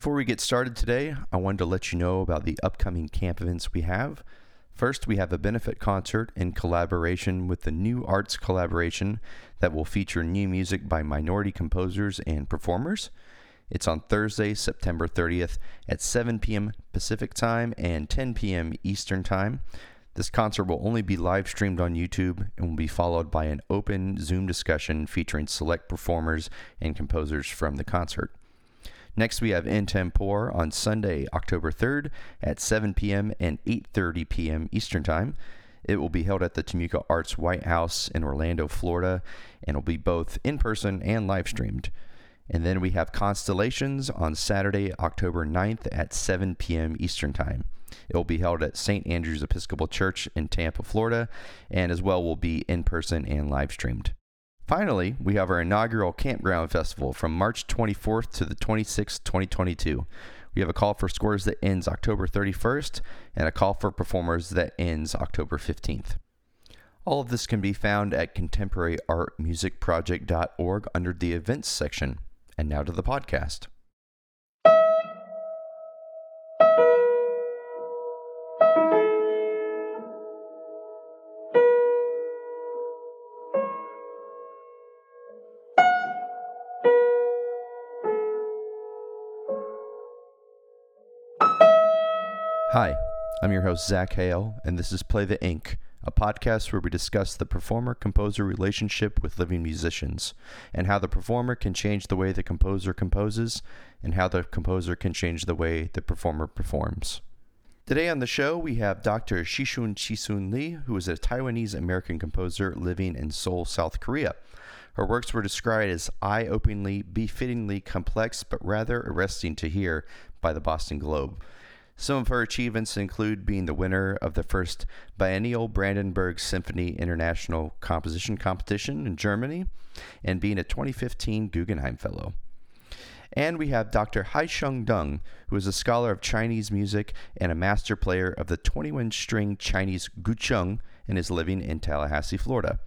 Before we get started today, I wanted to let you know about the upcoming camp events we have. First, we have a benefit concert in collaboration with the New Arts Collaboration that will feature new music by minority composers and performers. It's on Thursday, September 30th at 7 p.m. Pacific Time and 10 p.m. Eastern Time. This concert will only be live streamed on YouTube and will be followed by an open Zoom discussion featuring select performers and composers from the concert. Next, we have In Tempore on Sunday, October 3rd at 7 p.m. and 8.30 p.m. Eastern Time. It will be held at the Timucua Arts White House in Orlando, Florida, and will be both in person and live streamed. And then we have Constellations on Saturday, October 9th at 7 p.m. Eastern Time. It will be held at St. Andrew's Episcopal Church in Tampa, Florida, and as well will be in person and live streamed. Finally, we have our inaugural Campground Festival from March 24th to the 26th, 2022. We have a call for scores that ends October 31st and a call for performers that ends October 15th. All of this can be found at contemporaryartmusicproject.org under the events section. And now to the podcast. Hi, I'm your host, Zach Hale, and this is Play the Ink, a podcast where we discuss the performer composer relationship with living musicians, and how the performer can change the way the composer composes, and how the composer can change the way the performer performs. Today on the show, we have Dr. Chihchun Chi-Sun Lee, who is a Taiwanese American composer living in Seoul, South Korea. Her works were described as eye openingly, befittingly complex, but rather arresting to hear by the Boston Globe. Some of her achievements include being the winner of the first biennial Brandenburg Symphony International Composition Competition in Germany and being a 2015 Guggenheim Fellow. And we have Dr. Haiqiong Deng, who is a scholar of Chinese music and a master player of the 21 string Chinese guzheng and is living in Tallahassee, Florida.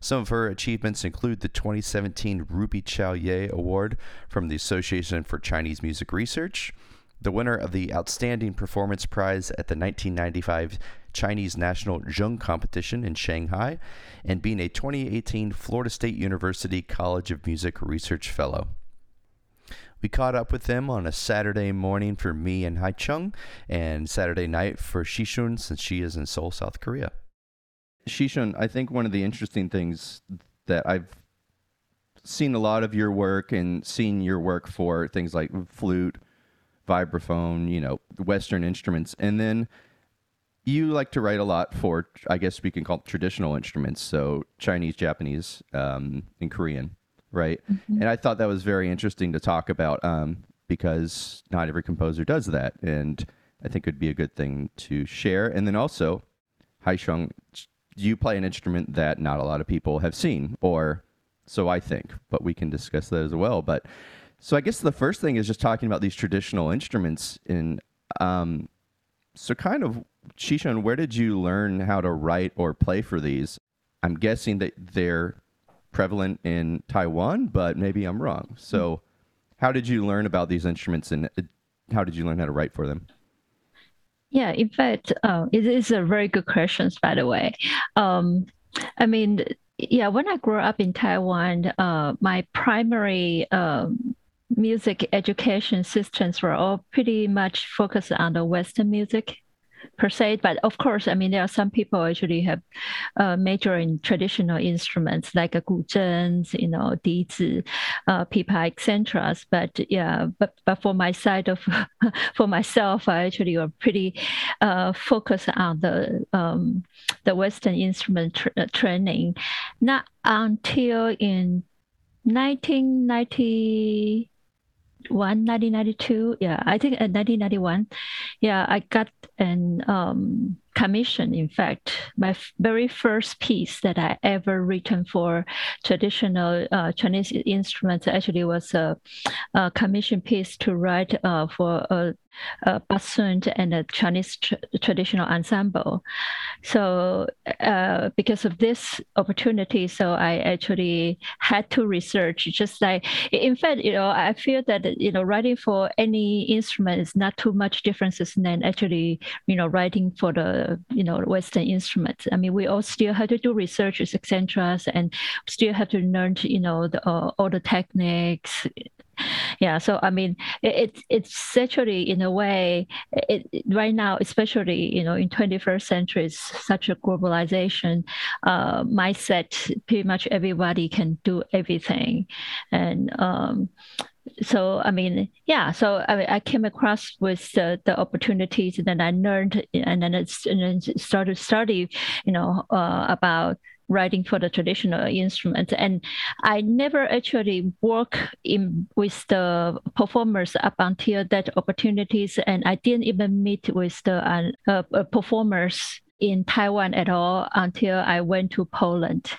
Some of her achievements include the 2017 Rulan Chao Pian Award from the Association for Chinese Music Research the winner of the Outstanding Performance Prize at the 1995 Chinese National Zheng Competition in Shanghai, and being a 2018 Florida State University College of Music Research Fellow. We caught up with them on a Saturday morning for me and Haiqiong, and Saturday night for Chihchun since she is in Seoul, South Korea. Chihchun, I think one of the interesting things that I've seen a lot of your work and seen your work for things like flute, vibraphone, you know, Western instruments. And then you like to write a lot for, I guess we can call it traditional instruments, so Chinese, Japanese, um, and Korean, right? Mm-hmm. And I thought that was very interesting to talk about um, because not every composer does that, and I think it'd be a good thing to share. And then also, Haiqiong, you play an instrument that not a lot of people have seen, or so I think, but we can discuss that as well. But so I guess the first thing is just talking about these traditional instruments. In um, so kind of Chihchun, where did you learn how to write or play for these? I'm guessing that they're prevalent in Taiwan, but maybe I'm wrong. So, how did you learn about these instruments, and uh, how did you learn how to write for them? Yeah, in fact, uh, it is a very good question, by the way. Um, I mean, yeah, when I grew up in Taiwan, uh, my primary um, music education systems were all pretty much focused on the Western music per se. But of course, I mean, there are some people actually have uh, major in traditional instruments like a guzheng, you know, dizi, uh, pipa, etc. But yeah, but but for my side of for myself, I actually are pretty uh, focused on the um, the Western instrument tra- training. Not until in 1990 1992 yeah i think in 1991 yeah i got an um commission. In fact, my very first piece that I ever written for traditional uh, Chinese instruments actually was a, a, commission piece to write uh, for a uh, bassoon and a Chinese tr- traditional ensemble. So uh, because of this opportunity, so I actually had to research. Just like, in fact, you know, I feel that you know, writing for any instrument is not too much differences than actually, you know, writing for the you know Western instruments. I mean, we all still have to do research, etc., and still have to learn, you know, the, uh, all the techniques, yeah so i mean it, it's actually in a way it, right now especially you know in 21st century such a globalization uh, mindset pretty much everybody can do everything and um, so I mean, yeah. So I, I came across with the, the opportunities, and then I learned, and then it's and then started study, you know, uh, about writing for the traditional instrument. And I never actually work in with the performers up until that opportunities, and I didn't even meet with the uh, uh, performers in Taiwan at all until I went to Poland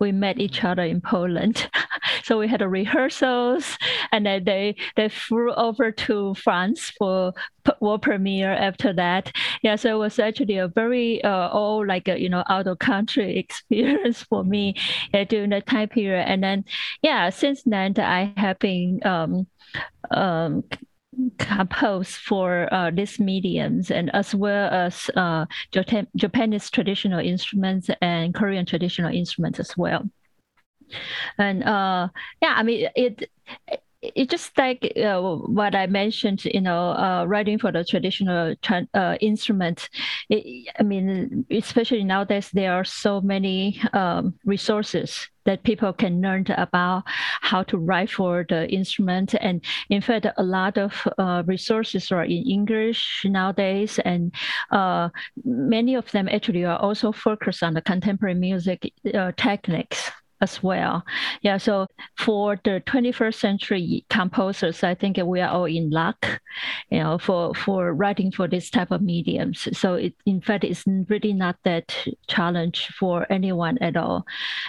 we met each other in Poland. so we had rehearsals, and then they they flew over to France for world premiere after that. Yeah, so it was actually a very uh, all like a, you know out of country experience for me during that time period. And then yeah, since then I have been um, um, compose for uh, these mediums and as well as uh, Japanese traditional instruments and Korean traditional instruments as well. And uh, yeah, I mean it. It's just like uh, what I mentioned, you know, uh, writing for the traditional uh, instrument. It, I mean, especially nowadays, there are so many um, resources that people can learn about how to write for the instrument. And in fact, a lot of uh, resources are in English nowadays, and uh, many of them actually are also focused on the contemporary music uh, techniques as well. Yeah, so for the 21st century composers, I think we are all in luck, you know, for for writing for this type of mediums. So it, in fact, it's really not that challenge for anyone at all.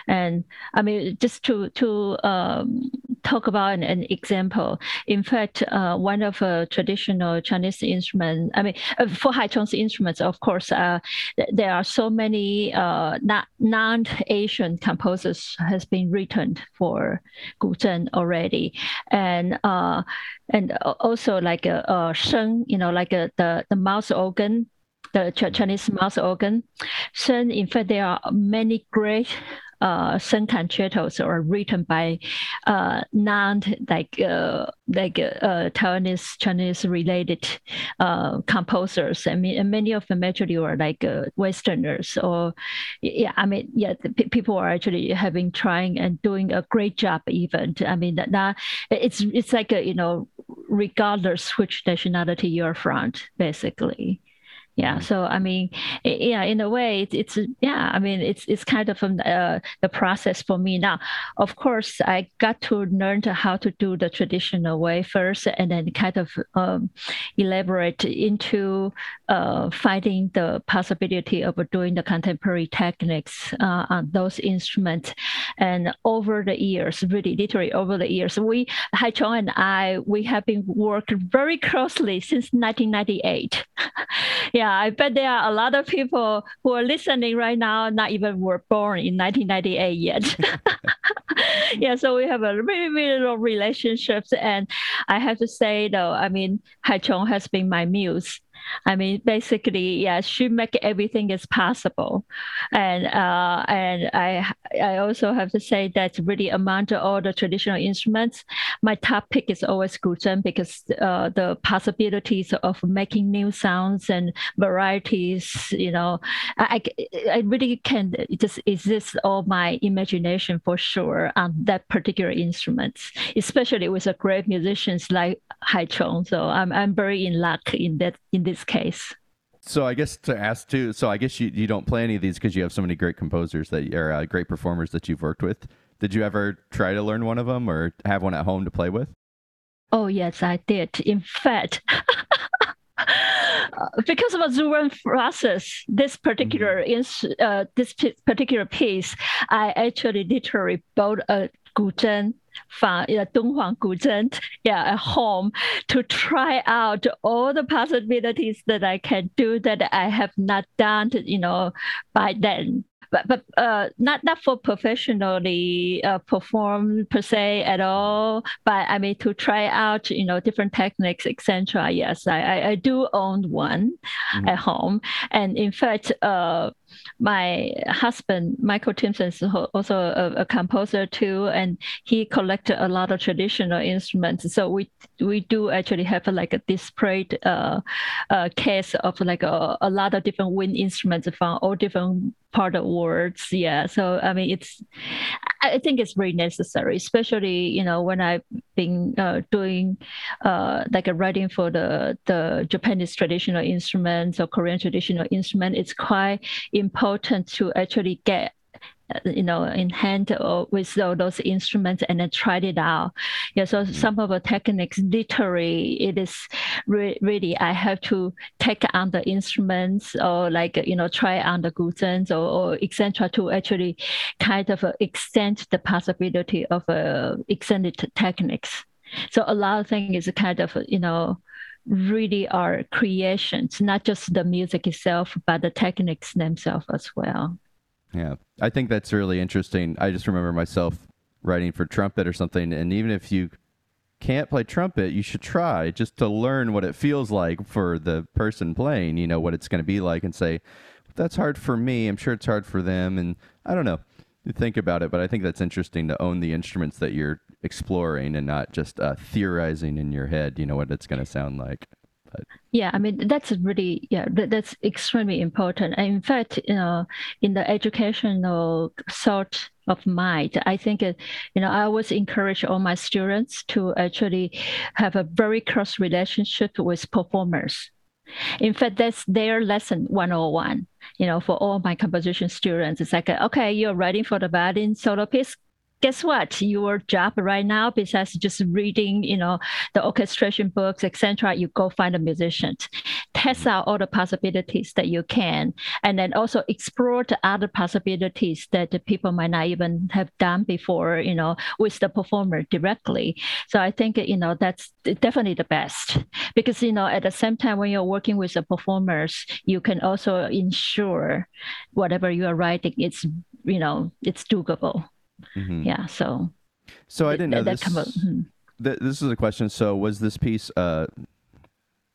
And I mean, just to to um, talk about an, an, example. In fact, uh, one of a traditional Chinese instrument. I mean, uh, for Haiqiong's instruments, of course, uh, th- there are so many uh, non-Asian composers has been written for guzheng already, and uh, and also like a, a sheng, you know, like a, the the mouth organ, the Chinese mouth organ. Sheng, in fact, there are many great uh, concertos are written by uh, non like uh, like uh, Taiwanese Chinese related uh, composers. I mean, many of them actually are like uh, Westerners or yeah. I mean, yeah, people are actually having trying and doing a great job. Even I mean that now it's it's like a, you know regardless which nationality you're from, basically yeah mm-hmm. so i mean yeah in a way it's, it's yeah i mean it's it's kind of um, uh, the process for me. Now of course i got to learn to how to do the traditional way first and then kind of um, elaborate into uh, finding the possibility of doing the contemporary techniques uh, on those instruments. And over the years really literally over the years we Haiqiong and i we have been working very closely since 1998 yeah I bet there are a lot of people who are listening right now, not even were born in 1998 yet. yeah, so we have a really, really long relationships. And I have to say though, I mean, Haiqiong has been my muse I mean, basically, yeah, she make everything is possible, and uh, and I I also have to say that really among all the traditional instruments, my top pick is always guzheng because uh, the possibilities of making new sounds and varieties, you know, I I really can just exist all my imagination for sure on that particular instrument, especially with a great musicians like Haiqiong. So I'm I'm very in luck in that in this case. So I guess to ask too. So I guess you, you don't play any of these because you have so many great composers that are uh, great performers that you've worked with. Did you ever try to learn one of them or have one at home to play with? Oh yes, I did. In fact, because of a Zuren process, this particular mm-hmm. uh, this particular piece, I actually literally bought a guzheng from yeah, Dunhuang Guzheng, yeah, at home to try out all the possibilities that I can do that I have not done, you know, by then but but uh, not not for professionally uh, perform per se at all. But I mean to try out you know different techniques etc. Yes, I, I, I do own one mm-hmm. at home, and in fact, uh, my husband Michael Timpson is also a, a, composer too, and he collected a lot of traditional instruments. So we we do actually have like a displayed uh, uh, case of like a, a lot of different wind instruments from all different part of words. Yeah. So I mean, it's I think it's very necessary, especially you know when I've been uh, doing uh, like a writing for the the Japanese traditional instruments or Korean traditional instrument. It's quite important to actually get you know, in hand or with those instruments and then tried it out. Yeah, so mm-hmm. some of the techniques, literally, it is re- really I have to take on the instruments or like you know try on the guzhengs or, or etc. to actually kind of extend the possibility of uh, extended techniques. So a lot of things is kind of you know really are creations, not just the music itself, but the techniques themselves as well. Yeah, I think that's really interesting. I just remember myself writing for trumpet or something, and even if you can't play trumpet, you should try just to learn what it feels like for the person playing, you know, what it's going to be like, and say, that's hard for me. I'm sure it's hard for them. And I don't know, think about it, but I think that's interesting to own the instruments that you're exploring and not just uh, theorizing in your head, you know, what it's going to sound like. But. Yeah, I mean that's really yeah that, that's extremely important. And in fact, you know, in the educational sort of mind, I think it, you know I always encourage all my students to actually have a very close relationship with performers. In fact, that's their lesson 101. You know, for all my composition students, it's like, okay, you're writing for the violin solo piece guess what? Your job right now besides just reading you know the orchestration books etc you go find a musician. Test mm-hmm. out all the possibilities that you can and then also explore the other possibilities that the people might not even have done before you know with the performer directly. So i think you know that's definitely the best because you know at the same time when you're working with the performers you can also ensure whatever you are writing it's you know it's doable Mm-hmm. Yeah. So. So I didn't know this. mm-hmm. th- this is a question. So was this piece? Uh,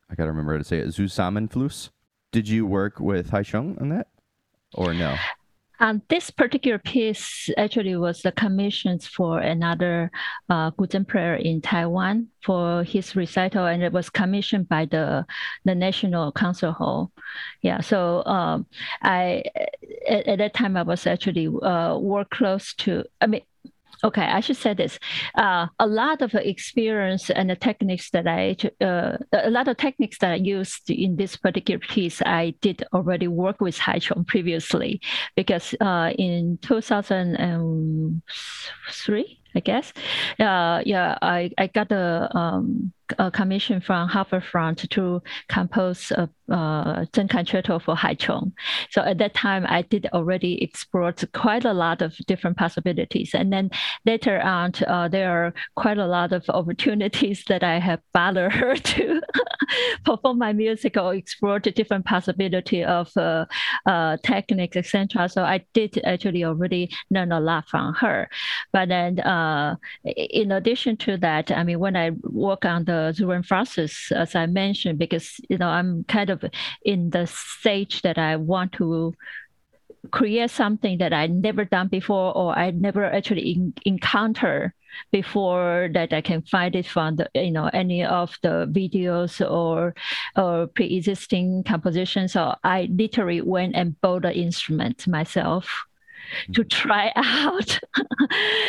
I gotta remember how to say it. Zusammenfluss. Did you work with Haiqiong on that, or no? Um, this particular piece actually was the commissions for another uh, player in Taiwan for his recital, and it was commissioned by the the National Council Hall. Yeah, so um, I at, at, that time I was actually uh, work close to. I mean, okay, I should say this. Uh, a lot of experience and the techniques that I, uh, a lot of techniques that I used in this particular piece, I did already work with Haiqiong previously, because uh, in 2003, I guess, uh, yeah, I, I got a um, a commission from Harbourfront to compose a uh, Zheng Concerto for Haiqiong. So at that time, I did already explore quite a lot of different possibilities. And then later on, uh, there are quite a lot of opportunities that I have bothered her to perform my music or explore the different possibility of uh, uh, techniques, etc. So I did actually already learn a lot from her. But then, uh, in addition to that, I mean, when I work on the Zuren process, as I mentioned, because you know I'm kind of in the stage that I want to create something that I never done before or I never actually in, encounter before that I can find it from the you know any of the videos or or pre-existing compositions. So I literally went and bought the instrument myself to try out.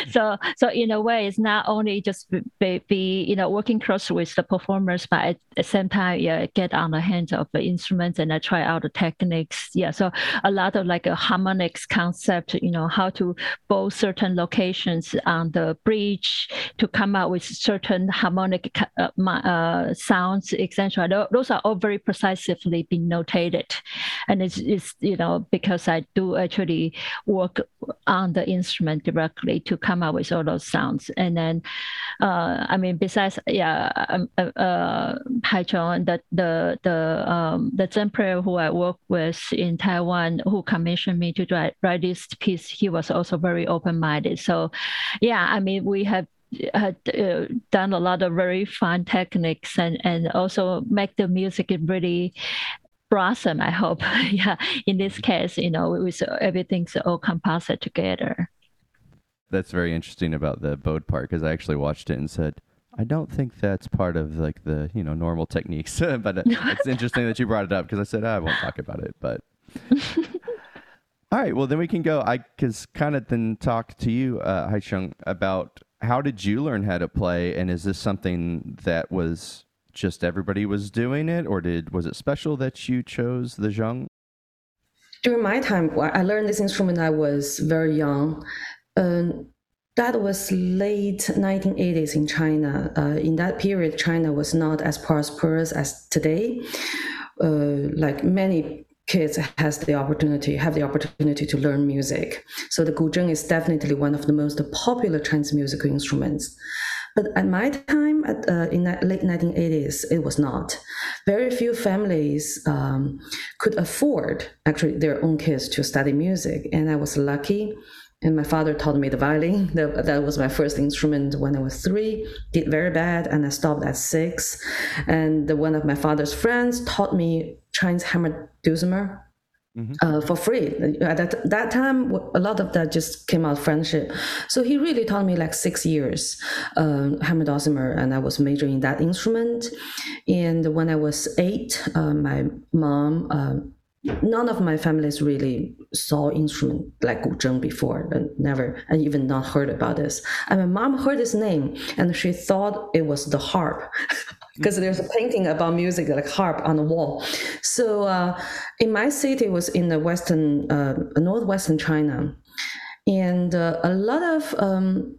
so so in a way, it's not only just be, be you know working close with the performers, but at the same time, yeah, get on the hands of the instruments and I try out the techniques. Yeah, so a lot of like a harmonics concept, you know, how to both certain locations on the bridge to come out with certain harmonic uh, uh, sounds, etc. Those are all very precisely been notated, and it's, it's you know because I do actually work on the instrument directly to come up with all those sounds. And then, uh, I mean, besides, yeah, um, uh, uh, Haiqiong, the the the um, the zheng player who I work with in Taiwan, who commissioned me to write, write this piece, he was also very open minded. So, yeah, I mean, we have had uh, done a lot of very fun techniques and and also make the music really blossom, I hope. yeah, in this case, you know, with everything's all composite together. That's very interesting about the Bode part because I actually watched it and said, I don't think that's part of like the you know normal techniques, but it's interesting that you brought it up because I said I won't talk about it. But all right, well then we can go. I cause kind of then talk to you, uh, Haiqiong, about how did you learn how to play, and is this something that was just everybody was doing it, or did was it special that you chose the zheng? During my time, I learned this instrument. I was very young. Um, that was late 1980s in China. Uh, in that period, China was not as prosperous as today. Uh, like many kids has the opportunity have the opportunity to learn music. So the guzheng is definitely one of the most popular Chinese musical instruments. But at my time, at, uh, in the late 1980s, it was not. Very few families um, could afford actually their own kids to study music, and I was lucky. And my father taught me the violin. That was my first instrument when I was three. Did very bad, and I stopped at six. And one of my father's friends taught me Chinese hammer dulcimer Mm-hmm. Uh, for free. At that, that time, a lot of that just came out friendship. So he really taught me like six years, um, dulcimer, and I was majoring in that instrument. And when I was eight, uh, my mom, uh, none of my families really saw instrument like guzheng before, and never, and even not heard about this. And my mom heard this name, and she thought it was the harp. because there's a painting about music like harp on the wall. So uh, in my city was in the western, uh, northwestern China, and uh, a lot of um,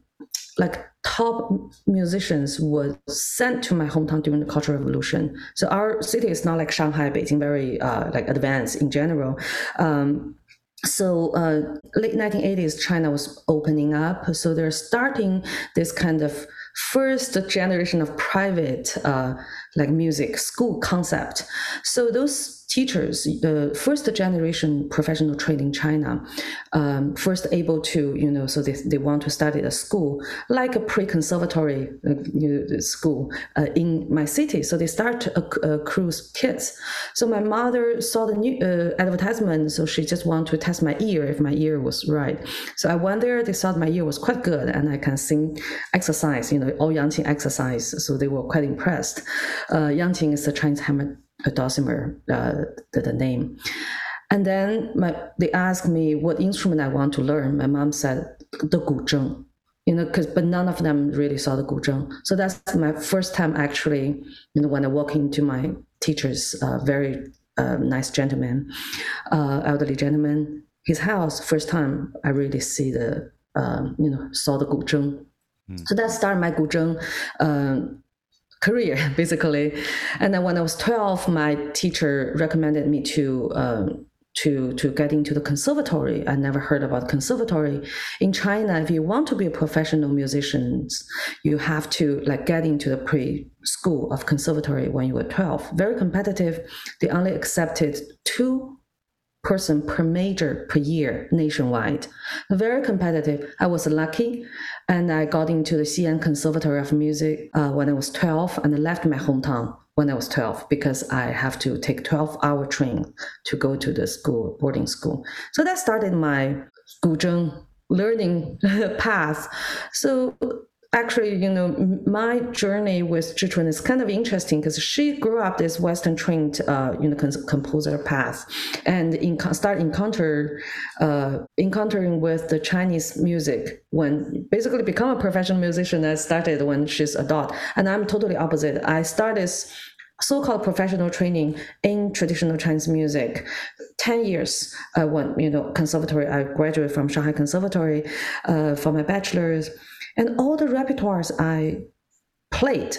like top musicians were sent to my hometown during the Cultural Revolution. So our city is not like Shanghai, Beijing, very uh, like advanced in general. Um, so uh, late 1980s, China was opening up. So they're starting this kind of first generation of private uh, like music school concept. So those teachers, the first generation professional trained in China, um, first able to, you know, so they, they want to study a school, like a pre-conservatory uh, school uh, in my city. So they start a, a cruise kids. So my mother saw the new uh, advertisement, so she just wanted to test my ear if my ear was right. So I went there, they thought my ear was quite good and I can sing exercise, you know, all Yangqin exercise. So they were quite impressed. Uh, Yangqin is a Chinese hammer a dulcimer, uh, the, the name. And then my, they asked me what instrument I want to learn. My mom said the guzheng, you know, because but none of them really saw the guzheng. So that's my first time actually, you know, when I walk into my teacher's uh, very uh, nice gentleman, uh, elderly gentleman, his house. First time I really see the, um, you know, saw the guzheng. Mm. So that started my guzheng um, career basically. And then when i was 12 my teacher recommended me to um, to to get into the conservatory. I never heard about conservatory. In china if you want to be a professional musician you have to like get into the pre school of conservatory when you were 12 very competitive. They only accepted two person per major per year nationwide. Very competitive. I was lucky and I got into the Xi'an Conservatory of Music uh, when I was 12 and I left my hometown when I was 12 because I have to take 12 hour train to go to the school, boarding school. So that started my guzheng learning path. So actually, you know, my journey with Chihchun is kind of interesting because she grew up this Western trained, uh, you know, composer path, and in, start encounter, uh, encountering with the Chinese music when basically become a professional musician. I started when she's adult, and I'm totally opposite. I started so-called professional training in traditional Chinese music. Ten years I went, you know conservatory. I graduated from Shanghai Conservatory uh, for my bachelor's and all the repertoires I played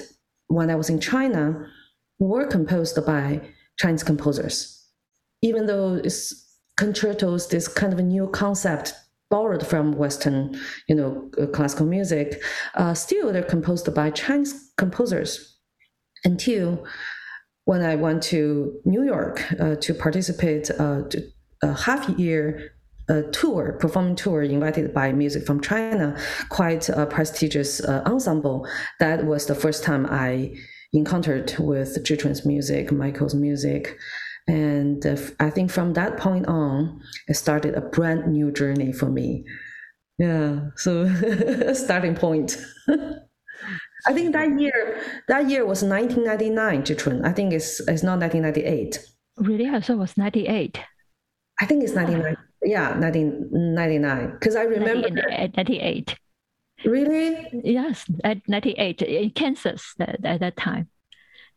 when I was in China were composed by Chinese composers. Even though it's concertos, this kind of a new concept borrowed from Western, you know, uh, classical music, uh, still they're composed by Chinese composers. Until when I went to New York uh, to participate uh, to a half year a tour, performing tour invited by music from China, quite a prestigious uh, ensemble. That was the first time I encountered with Chihchun's music, Michael's music. And uh, I think from that point on, it started a brand new journey for me. Yeah, so starting point. I think that year, that year was 1999, Zhichun. I think it's, it's not 1998. Really? I thought it was 98. I think it's 99 yeah 1999 because i remember uh, 98 really? Yes at 98 uh, in kansas uh, at, at that time.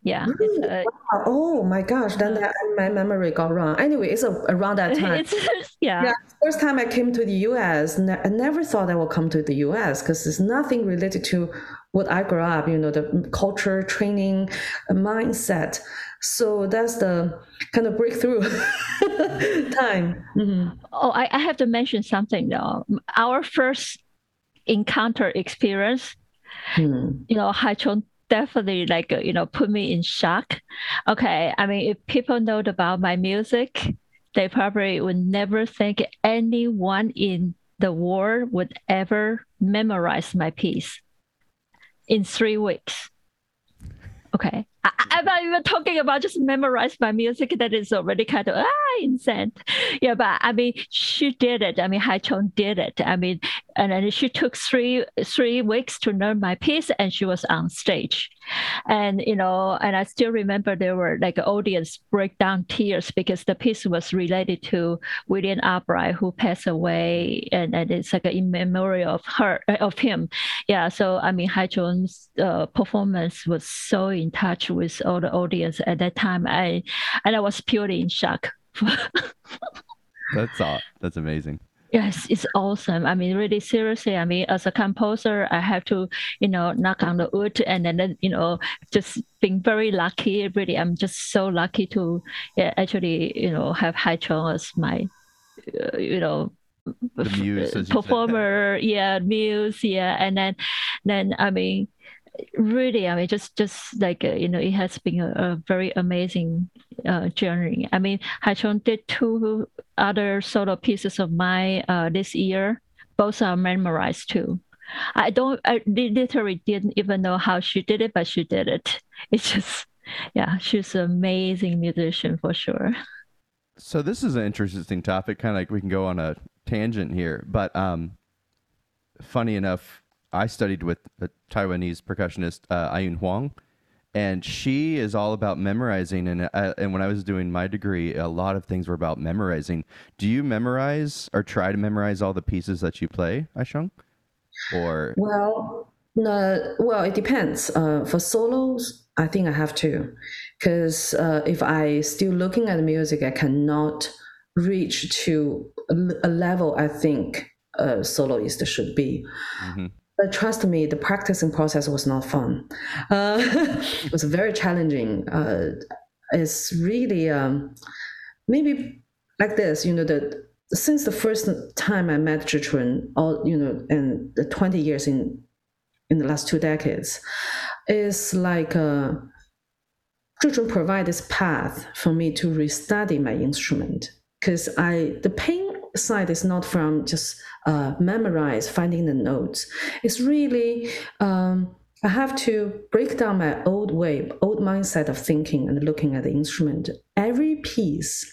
Yeah really? uh, wow. oh my gosh then uh-huh. that, my memory got wrong. Anyway it's a, around that time. Yeah. yeah first time i came to the us i never thought i would come to the us because there's nothing related to what i grew up you know the culture training mindset so that's the kind of breakthrough time. Mm-hmm. Oh, I, I have to mention something though. Our first encounter experience, hmm. you know, Haiqiong definitely like you know put me in shock. Okay, I mean, if people know about my music, they probably would never think anyone in the world would ever memorize my piece in three weeks. Okay, I, am not even talking about just memorize my music. That is already kind of ah insane. Yeah, but I mean, she did it. I mean, Haiqiong did it. I mean, and then she took three three weeks to learn my piece, and she was on stage, and you know, and I still remember there were like audience break down tears because the piece was related to William Albright who passed away, and, and it's like in memory of her of him. Yeah, so I mean, Haiqiong's uh, performance was so in touch with all the audience at that time. I and I was purely in shock. that's all. That's amazing. Yes, it's awesome. I mean, really seriously. I mean, as a composer, I have to, you know, knock on the wood, and then, you know, just being very lucky. Really, I'm just so lucky to yeah, actually, you know, have Haiqiong as my, uh, you know, muse, performer. Yeah, muse. Yeah, and then, then I mean, really i mean just just like uh, you know it has been a, a very amazing uh, journey. I mean Haiqiong did two other solo pieces of mine uh, this year. Both are memorized too. I don't i literally didn't even know how she did it but she did it. It's just yeah she's an amazing musician for sure. So this is an interesting topic kind of like we can go on a tangent here but um funny enough I studied with Taiwanese percussionist, uh, Ayun Huang, and she is all about memorizing. And uh, and when I was doing my degree, a lot of things were about memorizing. Do you memorize or try to memorize all the pieces that you play, Haiqiong? Or well, no, well, it depends. Uh, for solos, I think I have to, because uh, if I still looking at the music, I cannot reach to a, a level I think a soloist should be. Mm-hmm. But trust me, the practicing process was not fun. Uh, it was very challenging. Uh, it's really um, maybe like this, you know, that since the first time I met Chihchun, all you know, and the 20 years in in the last two decades, is like uh, Chihchun provide this path for me to restudy my instrument because I the pain side is not from just uh, memorize finding the notes. It's really um, I have to break down my old way, old mindset of thinking and looking at the instrument. Every piece,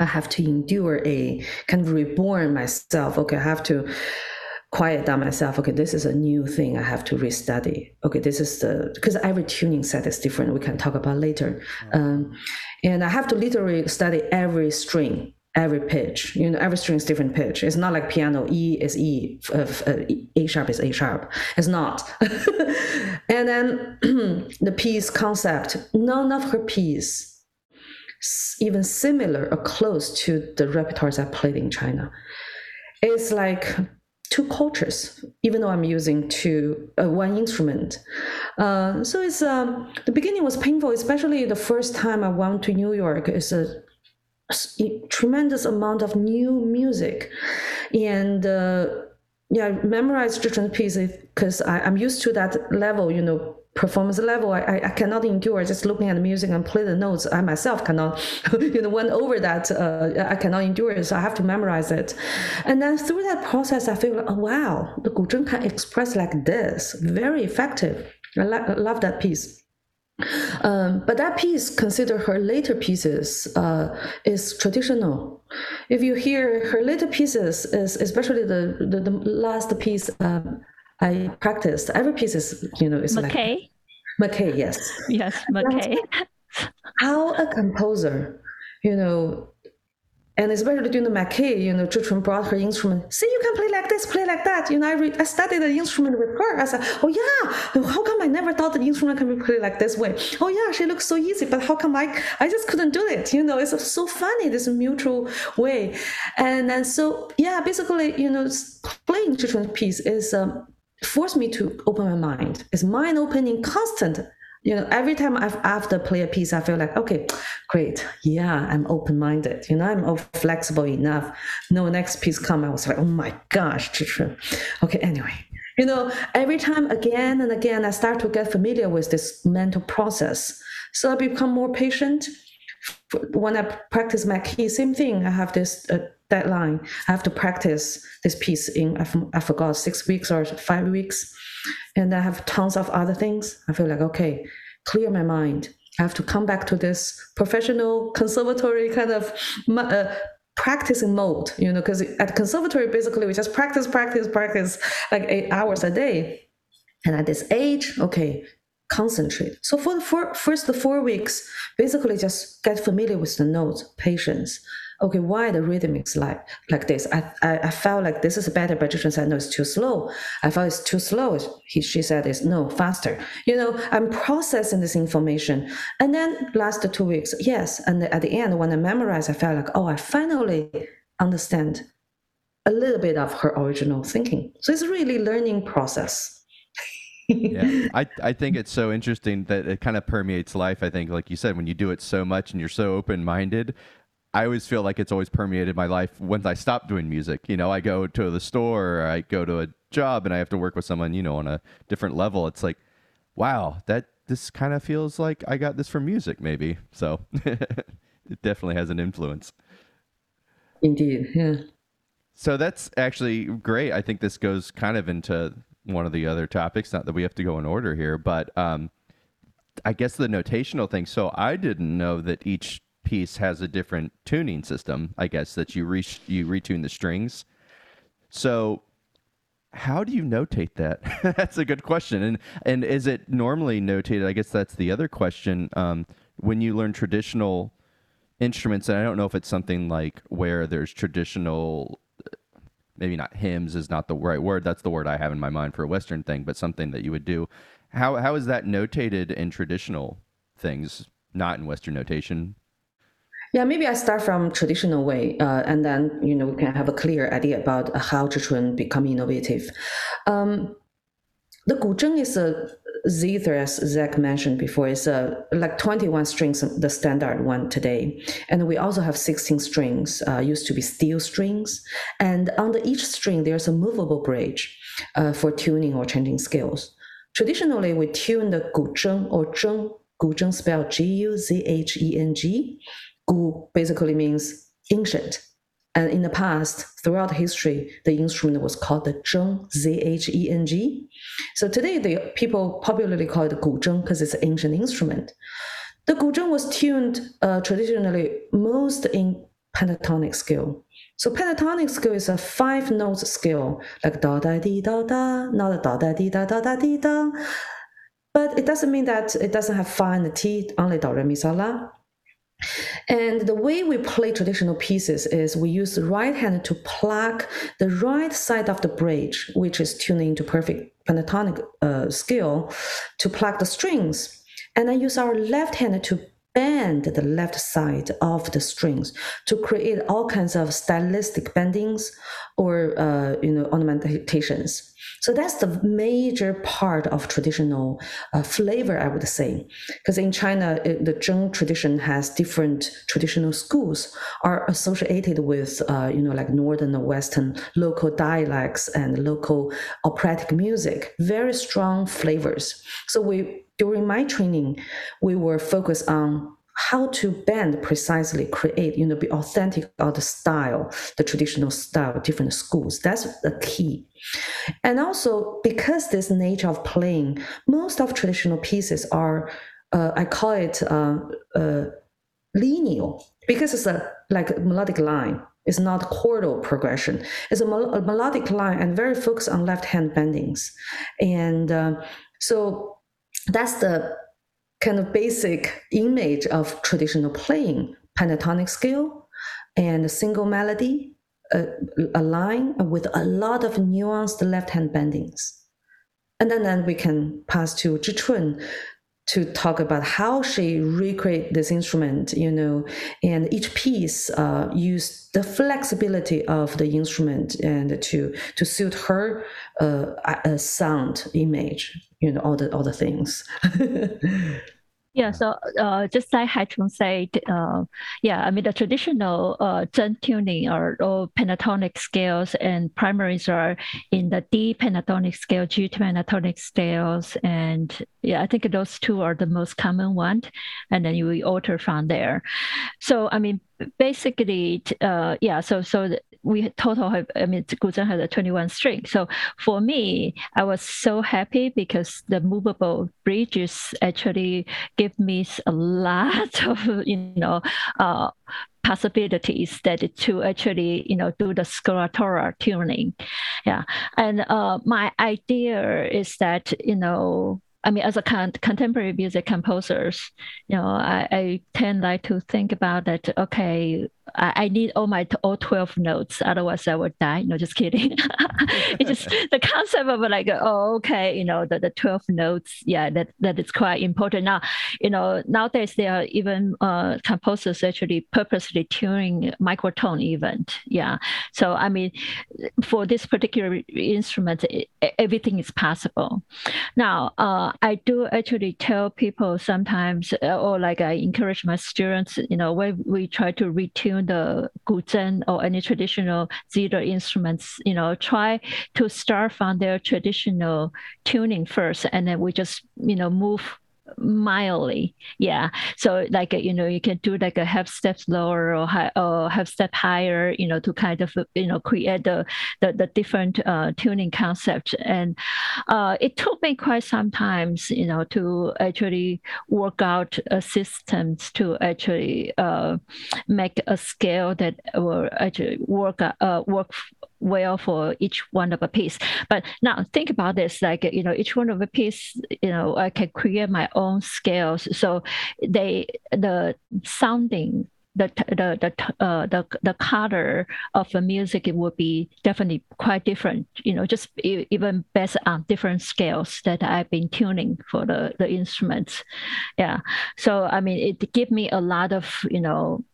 I have to endure a kind of reborn myself. Okay, I have to quiet down myself. Okay, this is a new thing I have to restudy. Okay, this is the because every tuning set is different. We can talk about later. Um, and I have to literally study every string, every pitch. You know, every string is different pitch. It's not like piano. E is E, uh, uh, A sharp is A sharp. It's not. and then the piece concept. None of her piece even similar or close to the repertoires I played in China. It's like two cultures, even though I'm using two uh, one instrument. Uh, so it's um, the beginning was painful, especially the first time I went to New York. It's a, a tremendous amount of new music, and uh, yeah, memorize different pieces because I'm used to that level, you know, performance level. I, I cannot endure just looking at the music and play the notes. I myself cannot you know went over that uh, i cannot endure it so i have to memorize it. And then through that process i feel like oh wow the guzheng can express like this. Very effective. I, I love that piece um, but that piece, consider her later pieces, uh, is traditional. If you hear her later pieces, is especially the the, the last piece, um, I practiced. Every piece is, you know, it's Mackay. like Mackay, yes. Yes, Mackay. How a composer, you know, and especially during the Mackay, you know, Chihchun brought her instrument. See, you can play like this, play like that. You know, I, re- I studied the instrument with her. I said, oh yeah, how come I never thought the instrument can be played like this way? Oh yeah, she looks so easy, but how come I, I just couldn't do it? You know, it's so funny, this mutual way. And then so, yeah, basically, you know, playing Chihchun's piece is, um, forced me to open my mind. It's mind opening, constant. You know, every time I've after play a piece, I feel like, okay, great, yeah, I'm open minded. You know, I'm flexible enough. No, next piece come, I was like, oh my gosh, okay. Anyway, you know, every time again and again, I start to get familiar with this mental process. So I become more patient. When I practice my key same thing. I have this. Uh, deadline. I have to practice this piece in, I, I forgot, six weeks or five weeks. And I have tons of other things. I feel like, okay, clear my mind. I have to come back to this professional conservatory kind of uh, practicing mode, you know, because at conservatory, basically, we just practice, practice, practice like eight hours a day. And at this age, okay, concentrate. So for the four, first the four weeks, basically just get familiar with the notes, patience, okay, why the rhythm is like like this? I, I, I felt like this is better, but Chihchun said, no, it's too slow. I felt it's too slow. He, she said, it's no, faster. You know, I'm processing this information. And then last two weeks, yes. And at the end, when I memorized, I felt like, oh, I finally understand a little bit of her original thinking. So it's really learning process. yeah, I I think it's so interesting that it kind of permeates life. I think, like you said, when you do it so much and you're so open minded, I always feel like it's always permeated my life once I stop doing music. You know, I go to the store, I go to a job, and I have to work with someone, you know, on a different level. It's like, wow, that this kind of feels like I got this from music, maybe. So it definitely has an influence. Indeed, yeah. So that's actually great. I think this goes kind of into one of the other topics. Not that we have to go in order here, but um, I guess the notational thing. So I didn't know that each piece has a different tuning system, I guess, that you re- you retune the strings. So how do you notate that? that's a good question. And and is it normally notated? I guess that's the other question. Um, when you learn traditional instruments, and I don't know if it's something like where there's traditional, maybe not hymns is not the right word. That's the word I have in my mind for a Western thing, but something that you would do. How how is that notated in traditional things, not in Western notation? Yeah, maybe I start from traditional way, uh, and then you know we can have a clear idea about how Chihchun become innovative. Um, the guzheng is a zither, as Zach mentioned before, is a like 21 strings, the standard one today, and we also have 16 strings. Uh, used to be steel strings, and under each string there's a movable bridge uh, for tuning or changing scales. Traditionally, we tune the guzheng or zheng. Guzheng spelled G U Z H E N G Gu basically means ancient. And in the past, throughout history, the instrument was called the zheng, Z-H-E-N-G. So today, the people popularly call it guzheng because it's an ancient instrument. The guzheng was tuned uh, traditionally most in pentatonic scale. So pentatonic scale is a five notes scale, like da da di da da, not da da di da da da di da. But it doesn't mean that it doesn't have fa and ti, only do re mi fa la. And the way we play traditional pieces is we use the right hand to pluck the right side of the bridge, which is tuning to perfect pentatonic uh, scale, to pluck the strings. And then use our left hand to bend the left side of the strings to create all kinds of stylistic bendings or uh, you know ornamentations. So that's the major part of traditional uh, flavor, I would say. Because in China, it, the Zheng tradition has different traditional schools are associated with, uh, you know, like Northern or Western local dialects and local operatic music, very strong flavors. So we, during my training, we were focused on how to bend precisely, create, you know, be authentic of the style, the traditional style, different schools. That's the key. And also because this nature of playing, most of traditional pieces are, uh, I call it uh, uh, linear because it's a like a melodic line. It's not chordal progression. It's a, mel- a melodic line and very focused on left hand bendings. And uh, so that's the kind of basic image of traditional playing pentatonic scale and a single melody, a, a line with a lot of nuanced left hand bendings. And then, then we can pass to Chihchun to talk about how she recreate this instrument, you know, and each piece uh, use the flexibility of the instrument and to to suit her uh, sound image you know all the all the things Yeah, so uh, just like Haiqiong said, uh, yeah, I mean the traditional uh, Zheng tuning or, or pentatonic scales and primaries are in the D pentatonic scale, G pentatonic scales, and yeah, I think those two are the most common one, and then you alter from there. So I mean, basically, uh, yeah, so so we total have, I mean, Guzheng has a 21 string. So for me, I was so happy because the movable bridges actually give me a lot of, you know, uh, possibilities that to actually you know do the scordatura tuning yeah and uh, my idea is that you know I mean, as a con- contemporary music composers, you know, I, I tend like to think about that. Okay, I, I need all my all 12 notes, otherwise I would die. No, just kidding. it's just the concept of like, oh, okay, you know, the, the 12 notes, yeah, that, that is quite important. Now, you know, nowadays there are even uh, composers actually purposely tuning microtone event. Yeah. So, I mean, for this particular instrument, it, everything is possible. Now, uh, I do actually tell people sometimes, uh, or like I encourage my students, you know, when we try to retune the guzheng or any traditional zither instruments, you know, try to start from their traditional tuning first, and then we just, you know, move mildly. Yeah. So like you know you can do like a half step lower or high or half step higher you know to kind of you know create the the, the different uh, tuning concepts and uh, it took me quite some times you know to actually work out a systems to actually uh, make a scale that will actually work uh, work well for each one of a piece. But now think about this, like, you know, each one of a piece, you know, I can create my own scales. So they, the sounding, the, the, the, uh, the, the color of the music, would be definitely quite different, you know, just even based on different scales that I've been tuning for the, the instruments. Yeah. So, I mean, it gave me a lot of, you know,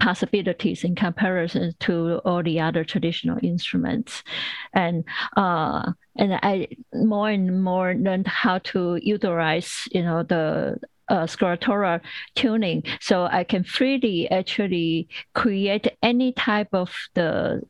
possibilities in comparison to all the other traditional instruments. And uh, and i more and more learned how to utilize you know the uh, tuning. So i can freely actually create any type of the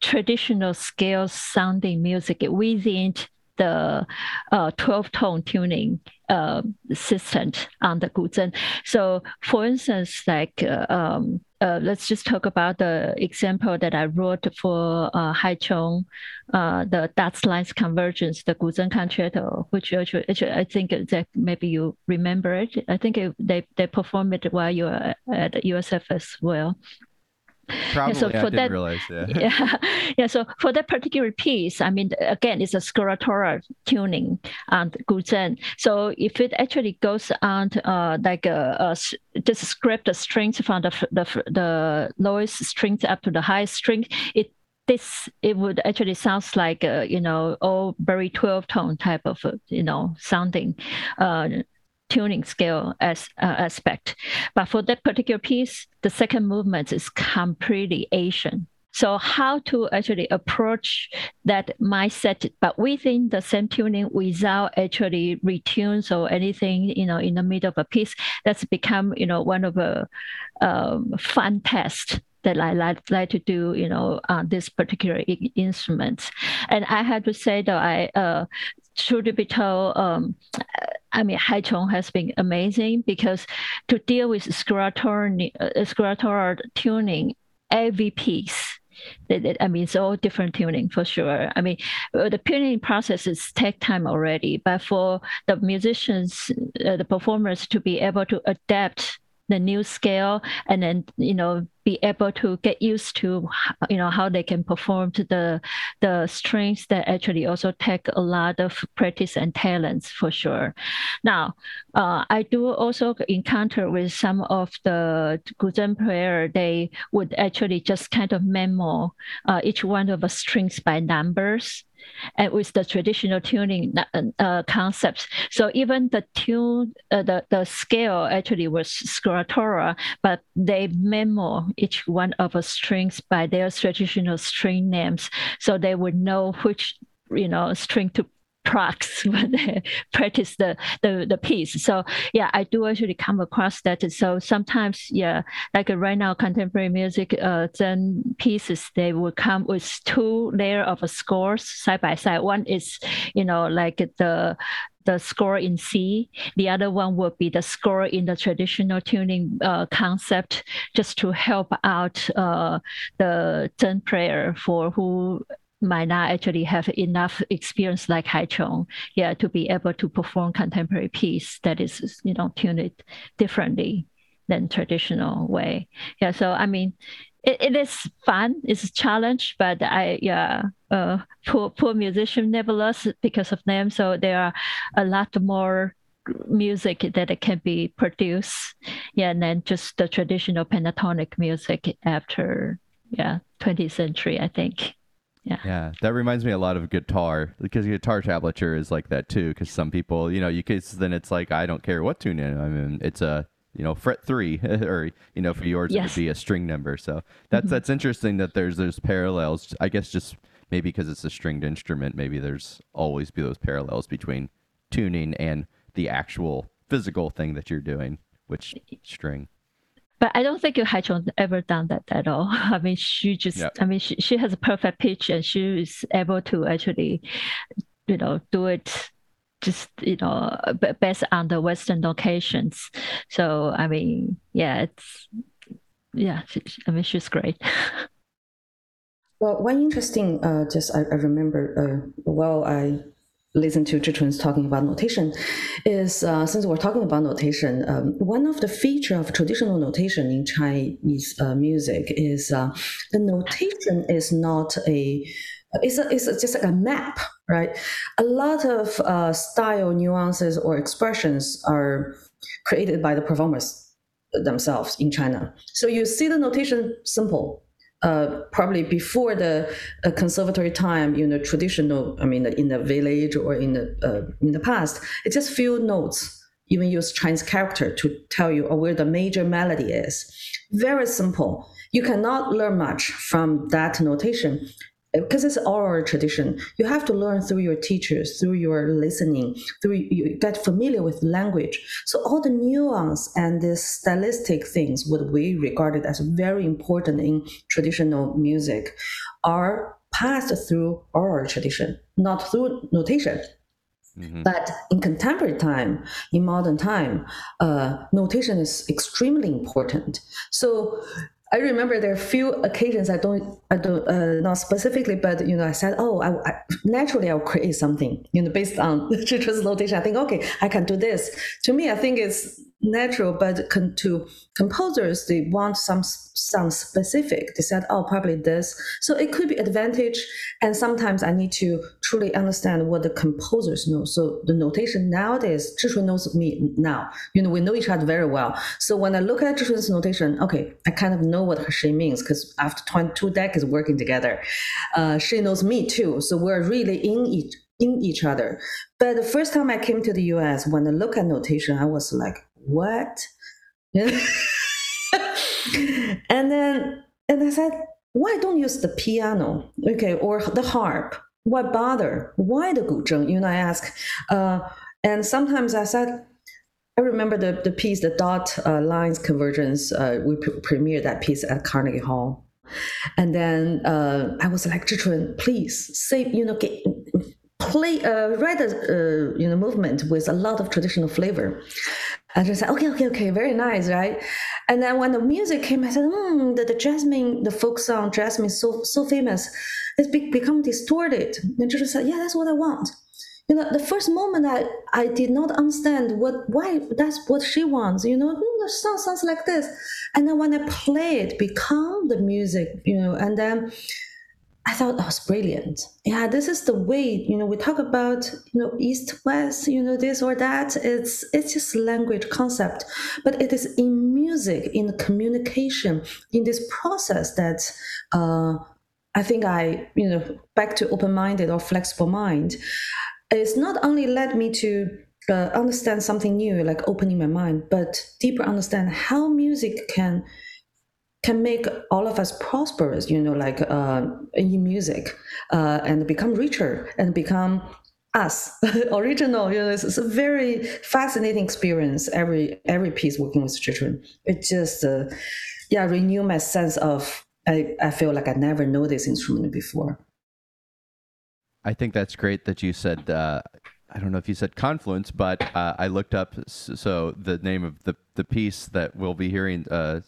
traditional scale sounding music within the uh, 12 tone tuning uh, system on the guzheng. So, for instance, like uh, um, uh, let's just talk about the example that I wrote for uh, Haiqiong, uh, the dots lines convergence, the Guzheng concerto, which actually, actually, I think that maybe you remember it. I think it, they they performed it while you were at USF as well. Probably, so for that- realize. Yeah. yeah, yeah. So for that particular piece, I mean, again, it's a scordatura tuning and guzheng. So if it actually goes on uh, like a, a s- just script the strings from the the the lowest strings up to the highest string, it this it would actually sounds like uh, you know all very 12 tone type of uh, you know sounding uh, tuning scale as uh, aspect but for that particular piece the second movement is completely asian so how to actually approach that mindset but within the same tuning without actually retunes or anything you know in the middle of a piece that's become you know one of the um, fun tests that I like, like to do, you know, on this particular I- instrument. And I have to say that I, uh, be told, um, I mean, Haiqiong has been amazing because to deal with scordatura, uh, tuning, every piece. I mean, it's all different tuning for sure. I mean, uh, the tuning process is take time already, but for the musicians, uh, the performers to be able to adapt the new scale and then you know be able to get used to you know how they can perform to the the strings that actually also take a lot of practice and talents for sure. Now uh, i do also encounter with some of the guzheng player they would actually just kind of memo uh, each one of the strings by numbers and with the traditional tuning uh, concepts. So even the tune, uh, the the scale actually was scordatura, but they memo each one of the strings by their traditional string names, so they would know which you know string to prox when they practice the, the the piece. So yeah, I do actually come across that. So sometimes yeah, like right now contemporary music, uh, then pieces they will come with two layer of scores side by side. One is you know like the the score in C. The other one will be the score in the traditional tuning uh, concept, just to help out uh, the zheng player for who might not actually have enough experience like Haiqiong, yeah, to be able to perform contemporary piece that is, you know, tuned differently than traditional way. Yeah, so I mean, it, it is fun. It's a challenge, but I yeah, uh, poor poor musician nevertheless because of them. So there are a lot more music that it can be produced. Yeah, and then just the traditional pentatonic music after yeah 20th century, I think. Yeah. Yeah, that reminds me a lot of guitar because guitar tablature is like that too. Because some people, you know, you cause then it's like I don't care what tune in. I mean, it's a you know fret three or you know for yours it would be a string number. So that's Mhm. that's interesting that there's there's parallels. I guess just maybe because it's a stringed instrument, maybe there's always be those parallels between tuning and the actual physical thing that you're doing, which string. But I don't think Haiqiong ever done that at all. I mean, she just, Yep. I mean, she, she has a perfect pitch and she is able to actually, you know, do it just, you know, b- based on the Western locations. So, I mean, yeah, it's, yeah, she, she- I mean, she's great. Well, one interesting, uh, just I, I remember uh, while I listened to Chihchun's talking about notation, is uh, since we're talking about notation, um, one of the feature of traditional notation in Chinese uh, music is uh, the notation is not a it's, a, it's just like a map, right? A lot of uh, style nuances or expressions are created by the performers themselves in China. So you see the notation simple, uh, probably before the uh, conservatory time, you know, traditional. I mean, in the village or in the uh, in the past, it's just few notes. Even use Chinese character to tell you where the major melody is. Very simple. You cannot learn much from that notation because it's oral tradition. You have to learn through your teachers, through your listening, through you get familiar with language. So all the nuance and the stylistic things, what we regarded as very important in traditional music, are passed through oral tradition, not through notation. Mhm. But in contemporary time, in modern time, uh, notation is extremely important. So I remember there are a few occasions I don't, I don't, uh, not specifically, but you know, I said, oh, I, I naturally I'll create something, you know, based on Chihchun's notation. I think, okay, I can do this. To me, I think it's natural, but con- to composers, they want some some specific. They said, oh, probably this. So it could be advantage, and sometimes I need to truly understand what the composers know. So the notation nowadays, Chihchun knows me now. You know, we know each other very well. So when I look at Chihchun's notation, okay, I kind of know what she means because after 22 decades working together, uh, she knows me too. So we're really in each in each other. But the first time I came to the US, when I look at notation, I was like, what? and then and I said, why don't use the piano, okay, or the harp? Why bother? Why the guzheng? You know, I ask. Uh, and sometimes I said, I remember the, the piece, the dot uh, lines convergence. Uh, we pre- premiered that piece at Carnegie Hall, and then uh, I was like, Chihchun, please say, you know, get, play, uh, write a uh, you know movement with a lot of traditional flavor. And I said, okay, okay, okay, very nice, right? And then when the music came, I said, hmm, the, the Jasmine, the folk song Jasmine, so so famous, it's be, become distorted. And just said, yeah, that's what I want. You know, the first moment I, I did not understand what why that's what she wants. You know, hmm, the song sounds like this, and then when I play it, become the music. You know, and then I thought that was brilliant. Yeah, this is the way, you know, we talk about, you know, East, West, you know, this or that. It's it's just language concept. But it is in music, in communication, in this process that uh, I think I, you know, back to open-minded or flexible mind. It's not only led me to uh, understand something new, like opening my mind, but deeper understand how music can can make all of us prosperous, you know, like uh, in music, uh, and become richer and become us original. You know, it's, it's, a very fascinating experience. Every every piece working with children, it just uh, yeah renew my sense of. I, I feel like I never know this instrument before. I think that's great that you said. Uh, I don't know if you said confluence, but uh, I looked up. So the name of the the piece that we'll be hearing uh,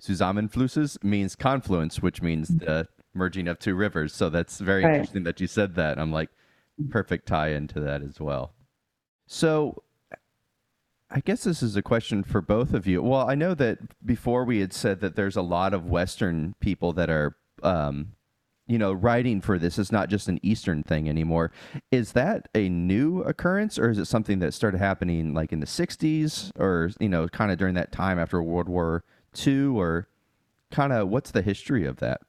Zusammenflusses means confluence, which means the merging of two rivers. So that's very right. interesting that you said that. I'm like, perfect tie into that as well. So I guess this is a question for both of you. Well, I know that before we had said that there's a lot of Western people that are, um, you know, writing for this. It's not just an Eastern thing anymore. Is that a new occurrence, or is it something that started happening like in the '60s, or you know, kind of during that time after World War II or kind of what's the history of that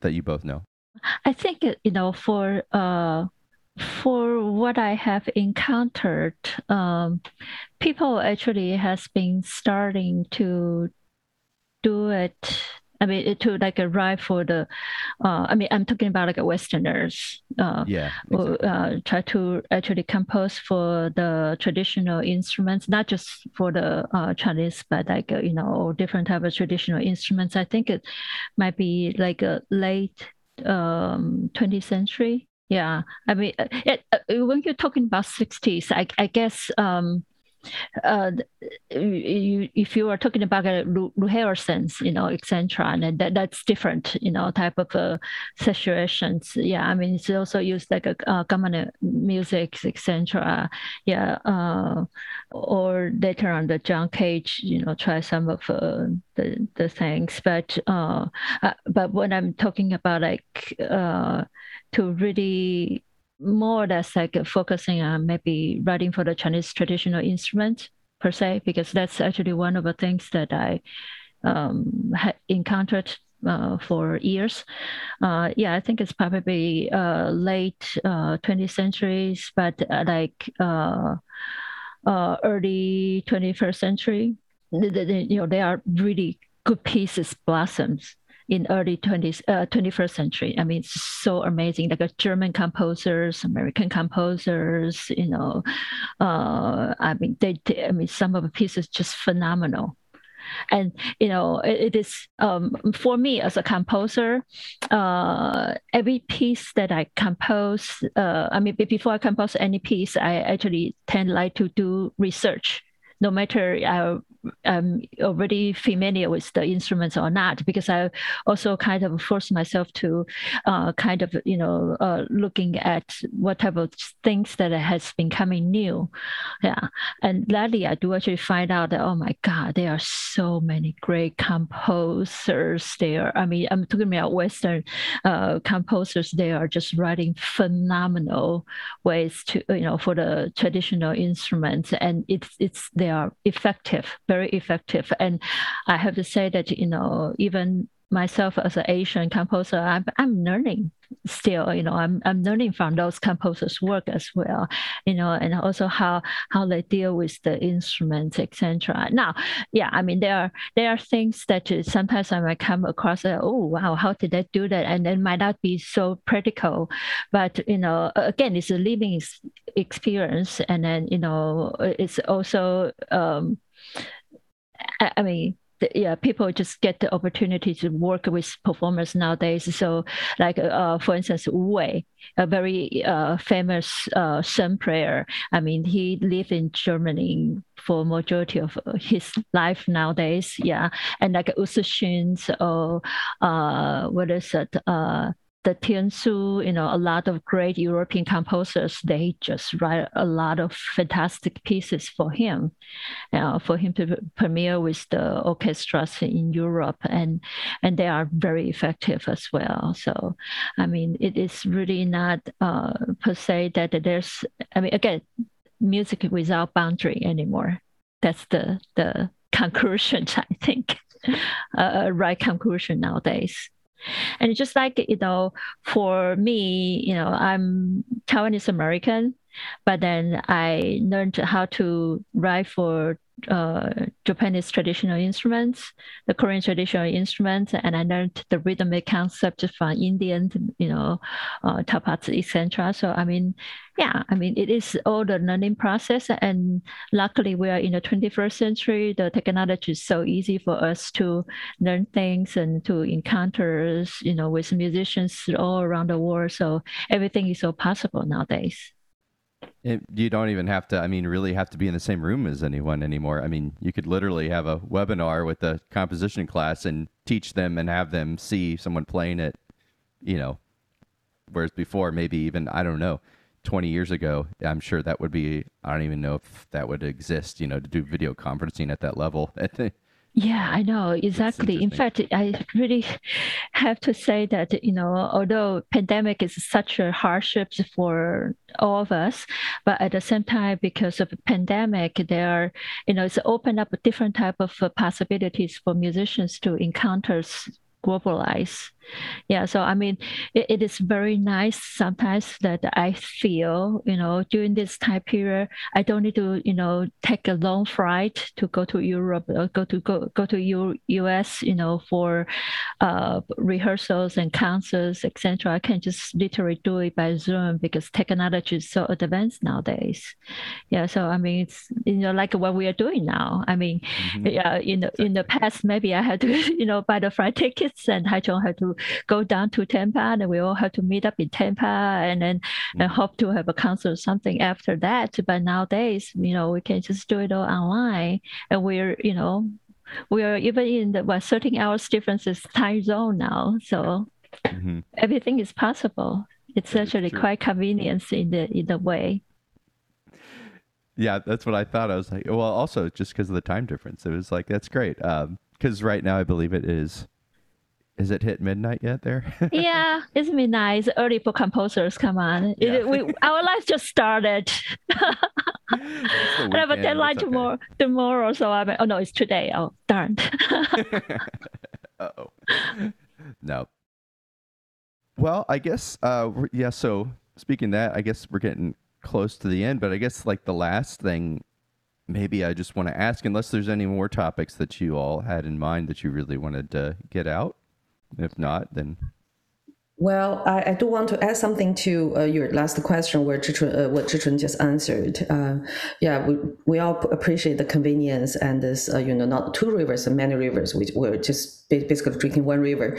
that you both know? I think you know for uh, for what I have encountered, um, people actually has been starting to do it I mean, to like arrive for the, uh, I mean, I'm talking about like Westerners. Uh, yeah. Exactly. Uh, try to actually compose for the traditional instruments, not just for the uh, Chinese, but like uh, you know different type of traditional instruments. I think it might be like a late um, 20th century. Yeah, I mean, uh, it, when you're talking about 60s, I, I guess. Um, uh, you, if you are talking about a rehearsals, you know, etc., and that, that's different, you know, type of uh, situations. Yeah, I mean, it's also used like a uh, common music, etc. Yeah, uh, or later on, the John Cage, you know, try some of uh, the the things. But uh, uh, but when I'm talking about like uh, to really more or less like focusing on maybe writing for the Chinese traditional instrument per se, because that's actually one of the things that I um, had encountered uh, for years. Uh, yeah, I think it's probably uh, late 20th uh, centuries, but uh, like uh, early 21st century. You know, they are really good pieces blossoms in early 20th, uh, 21st century. I mean, it's so amazing. Like German composers, American composers, you know, uh, I mean, they, they, I mean, some of the pieces just phenomenal. And you know, it, it is um, for me as a composer. Uh, every piece that I compose, uh, I mean, before I compose any piece, I actually tend like to do research no matter I I'm already familiar with the instruments or not, because I also kind of force myself to uh, kind of, you know, uh, looking at what type of things that has been coming new. Yeah. And lately I do actually find out that, oh my God, there are so many great composers there. I mean, I'm talking about Western uh, composers. They are just writing phenomenal ways to, you know, for the traditional instruments. And it's, it's, they are effective, very effective. And I have to say that, you know, even myself as an Asian composer, I'm, I'm learning still, you know, I'm, I'm learning from those composers' work as well, you know, and also how, how they deal with the instruments, etc. Now, yeah, I mean, there are, there are things that sometimes I might come across, uh, oh, wow, how did they do that? And it might not be so practical, but, you know, again, it's a living experience. And then, you know, it's also, um, I mean, yeah, people just get the opportunity to work with performers nowadays. So, like uh, for instance, Wu Wei, a very uh, famous uh, sheng player. I mean, he lived in Germany for majority of his life nowadays. Yeah, and like Zixun or uh, what is it? The Tiansu, you know, a lot of great European composers, they just write a lot of fantastic pieces for him, uh, for him to premiere with the orchestras in Europe, and and they are very effective as well. So, I mean, it is really not uh, per se that there's, I mean, again, music without boundary anymore. That's the the conclusion, I think, uh, right conclusion nowadays. And just like, you know, for me, you know, I'm Taiwanese American, but then I learned how to write for uh, Japanese traditional instruments, the Korean traditional instruments, and I learned the rhythmic concept from Indian, you know, uh, etc. So I mean, yeah, I mean, it is all the learning process, and luckily we are in the 21st century. The technology is so easy for us to learn things and to encounter, you know, with musicians all around the world. So everything is so possible nowadays. It, you don't even have to, I mean, really have to be in the same room as anyone anymore. I mean, you could literally have a webinar with a composition class and teach them and have them see someone playing it, you know. Whereas before, maybe even, I don't know, 20 years ago, I'm sure that would be, I don't even know if that would exist, you know, to do video conferencing at that level. Yeah, I know exactly. In fact, I really have to say that you know, although pandemic is such a hardship for all of us, but at the same time, because of the pandemic, there are you know, it's opened up a different type of uh, possibilities for musicians to encounter globalize. Yeah, so I mean, it, it is very nice sometimes that I feel, you know, during this time period, I don't need to, you know, take a long flight to go to Europe or go to go go to U, US, you know, for uh, rehearsals and concerts, etc. I can just literally do it by Zoom because technology is so advanced nowadays. Yeah, so I mean, it's you know like what we are doing now. I mean, mm-hmm. yeah, in the in the past maybe I had to, you know, buy the flight tickets and Haiqiong had to go down to Tampa and we all have to meet up in Tampa and then mm-hmm. and hope to have a concert or something after that. But nowadays, you know, we can just do it all online and we're, you know, we are even in the what 13 hours differences time zone now. So mm-hmm. everything is possible. It's actually quite convenient in the in the way. Yeah, that's what I thought. I was like, well, also just because of the time difference, it was like that's great. Because um, right now, I believe it is is it hit midnight yet there? yeah, it's midnight. It's early for composers. Come on. Yeah. It, we, our life just started. I have a deadline okay. tomorrow, tomorrow. So I'm, oh no, it's today. Oh, darn. oh. No. Well, I guess, uh, yeah, so speaking that, I guess we're getting close to the end, but I guess like the last thing maybe I just want to ask, unless there's any more topics that you all had in mind that you really wanted to get out. If not, then Well, I, I, do want to add something to uh, your last question, where Chihchun, uh, what just answered. Uh, yeah, we, we all appreciate the convenience and this, uh, you know, not two rivers and many rivers. We, we're just basically drinking one river.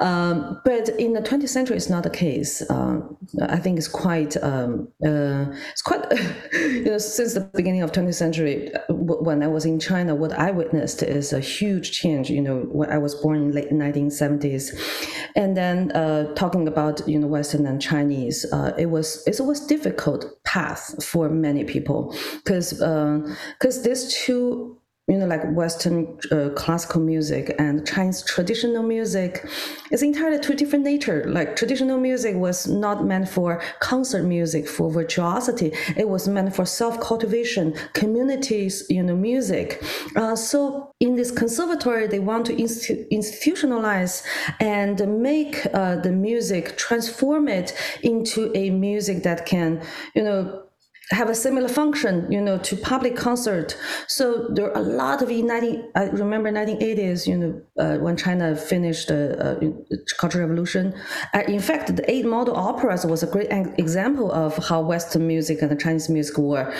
Um, but in the 20th century, it's not the case. Um, I think it's quite, um, uh, it's quite, you know, since the beginning of 20th century, when I was in China, what I witnessed is a huge change. You know, when I was born in late 1970s, and then talking about you know Western and Chinese, uh, it was it was difficult path for many people. Because because uh, these two you know, like Western uh, classical music and Chinese traditional music is entirely two different nature. Like traditional music was not meant for concert music, for virtuosity. It was meant for self-cultivation, communities, you know, music. Uh, so in this conservatory, they want to institu- institutionalize and make uh, the music, transform it into a music that can, you know, have a similar function, you know, to public concert. So there are a lot of United. I remember 1980s, you know, uh, when China finished the uh, Cultural Revolution. Uh, in fact, the eight model operas was a great example of how Western music and Chinese music were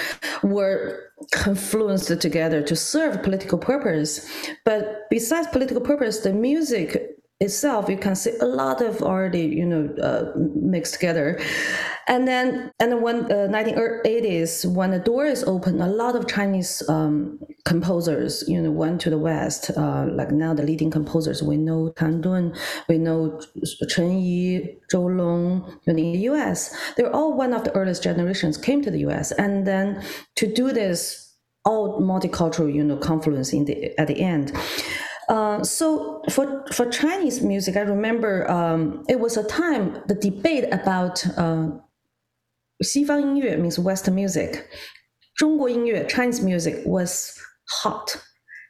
were confluenced together to serve political purpose. But besides political purpose, the music itself you can see a lot of already you know uh, mixed together and then and when uh, 1980s when the door is a lot of chinese um, composers you know went to the west uh, like now the leading composers. We know tan dun we know chen yi zhou long in the us they're all one of the earliest generations came to the us and then to do this all multicultural you know confluence in the at the end. Uh, so for for Chinese music, I remember um, it was a time the debate about uh, 西方音乐 means Western music, 中国音乐 Chinese music was hot,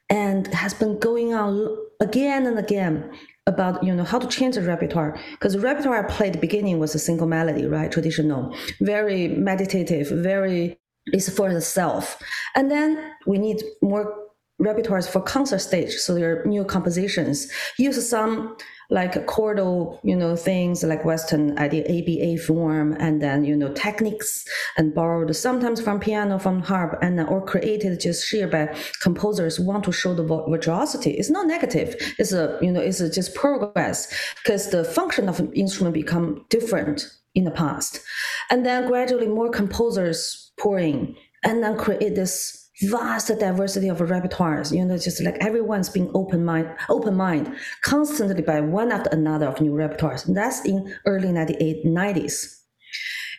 and has been going on again and again about you know how to change the repertoire because the repertoire I played at the beginning was a single melody, right? Traditional, very meditative, very is for the self, and then we need more repertoires for concert stage. So there are new compositions. Use some like chordal, you know, things like Western idea ABA form, and then you know techniques and borrowed sometimes from piano, from harp, and uh, or created just sheer by composers want to show the virtuosity. It's not negative. It's a you know it's just progress because the function of an instrument become different in the past, and then gradually more composers pour in, and then create this vast diversity of repertoires. You know, just like everyone's being open mind, open mind, constantly by one after another of new repertoires. And that's in early 98, 90s.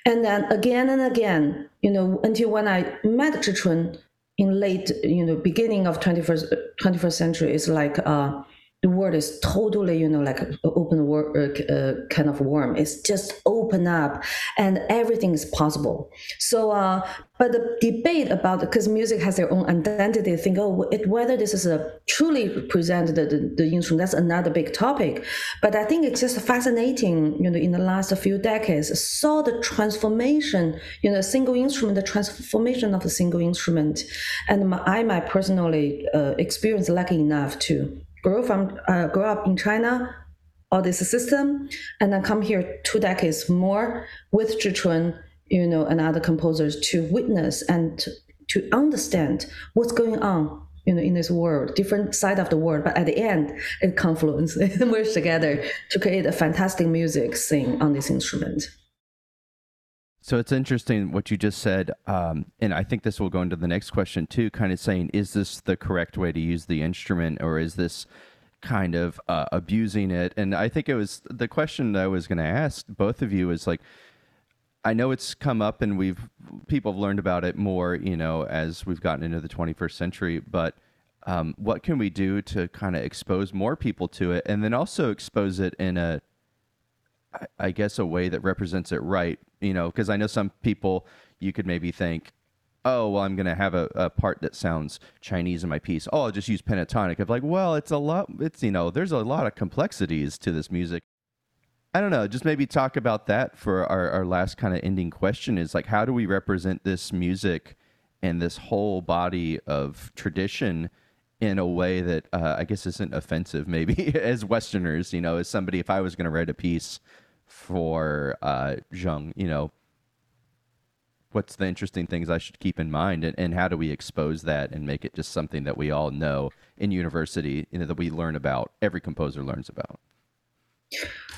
And then again and again, you know, until when I met Chihchun in late, you know, beginning of 21st, 21st century, it's like, uh, the world is totally, you know, like open world uh, uh, kind of worm. It's just open up, and everything is possible. So, uh, but the debate about because music has their own identity, think oh, it, whether this is a truly present the, the, instrument, that's another big topic. But I think it's just fascinating, you know, in the last few decades, saw the transformation, you know, a single instrument, the transformation of a single instrument, and my, I might personally uh, experience lucky enough to grow from uh, up in China, all this system, and then come here two decades more with Chihchun, you know, and other composers to witness and to, understand what's going on you know, in this world, different side of the world, but at the end, it confluence, it merges together to create a fantastic music sing on this instrument. So it's interesting what you just said, um, and I think this will go into the next question too. Kind of saying, is this the correct way to use the instrument, or is this kind of uh, abusing it? And I think it was the question that I was going to ask both of you is like, I know it's come up, and we've people have learned about it more, you know, as we've gotten into the 21st century. But um, what can we do to kind of expose more people to it, and then also expose it in a I guess a way that represents it right. You know, because I know some people you could maybe think, oh well, I'm gonna have a, a part that sounds Chinese in my piece. Oh, I'll just use pentatonic. I'm like, well, it's a lot. It's you know, there's a lot of complexities to this music. I don't know. Just maybe talk about that for our, our last kind of ending question is like, how do we represent this music and this whole body of tradition in a way that uh, I guess isn't offensive, maybe as Westerners, you know, as somebody, if I was going to write a piece for uh, you know, what's the interesting things I should keep in mind, and, and how do we expose that and make it just something that we all know in university, you know, that we learn about, every composer learns about.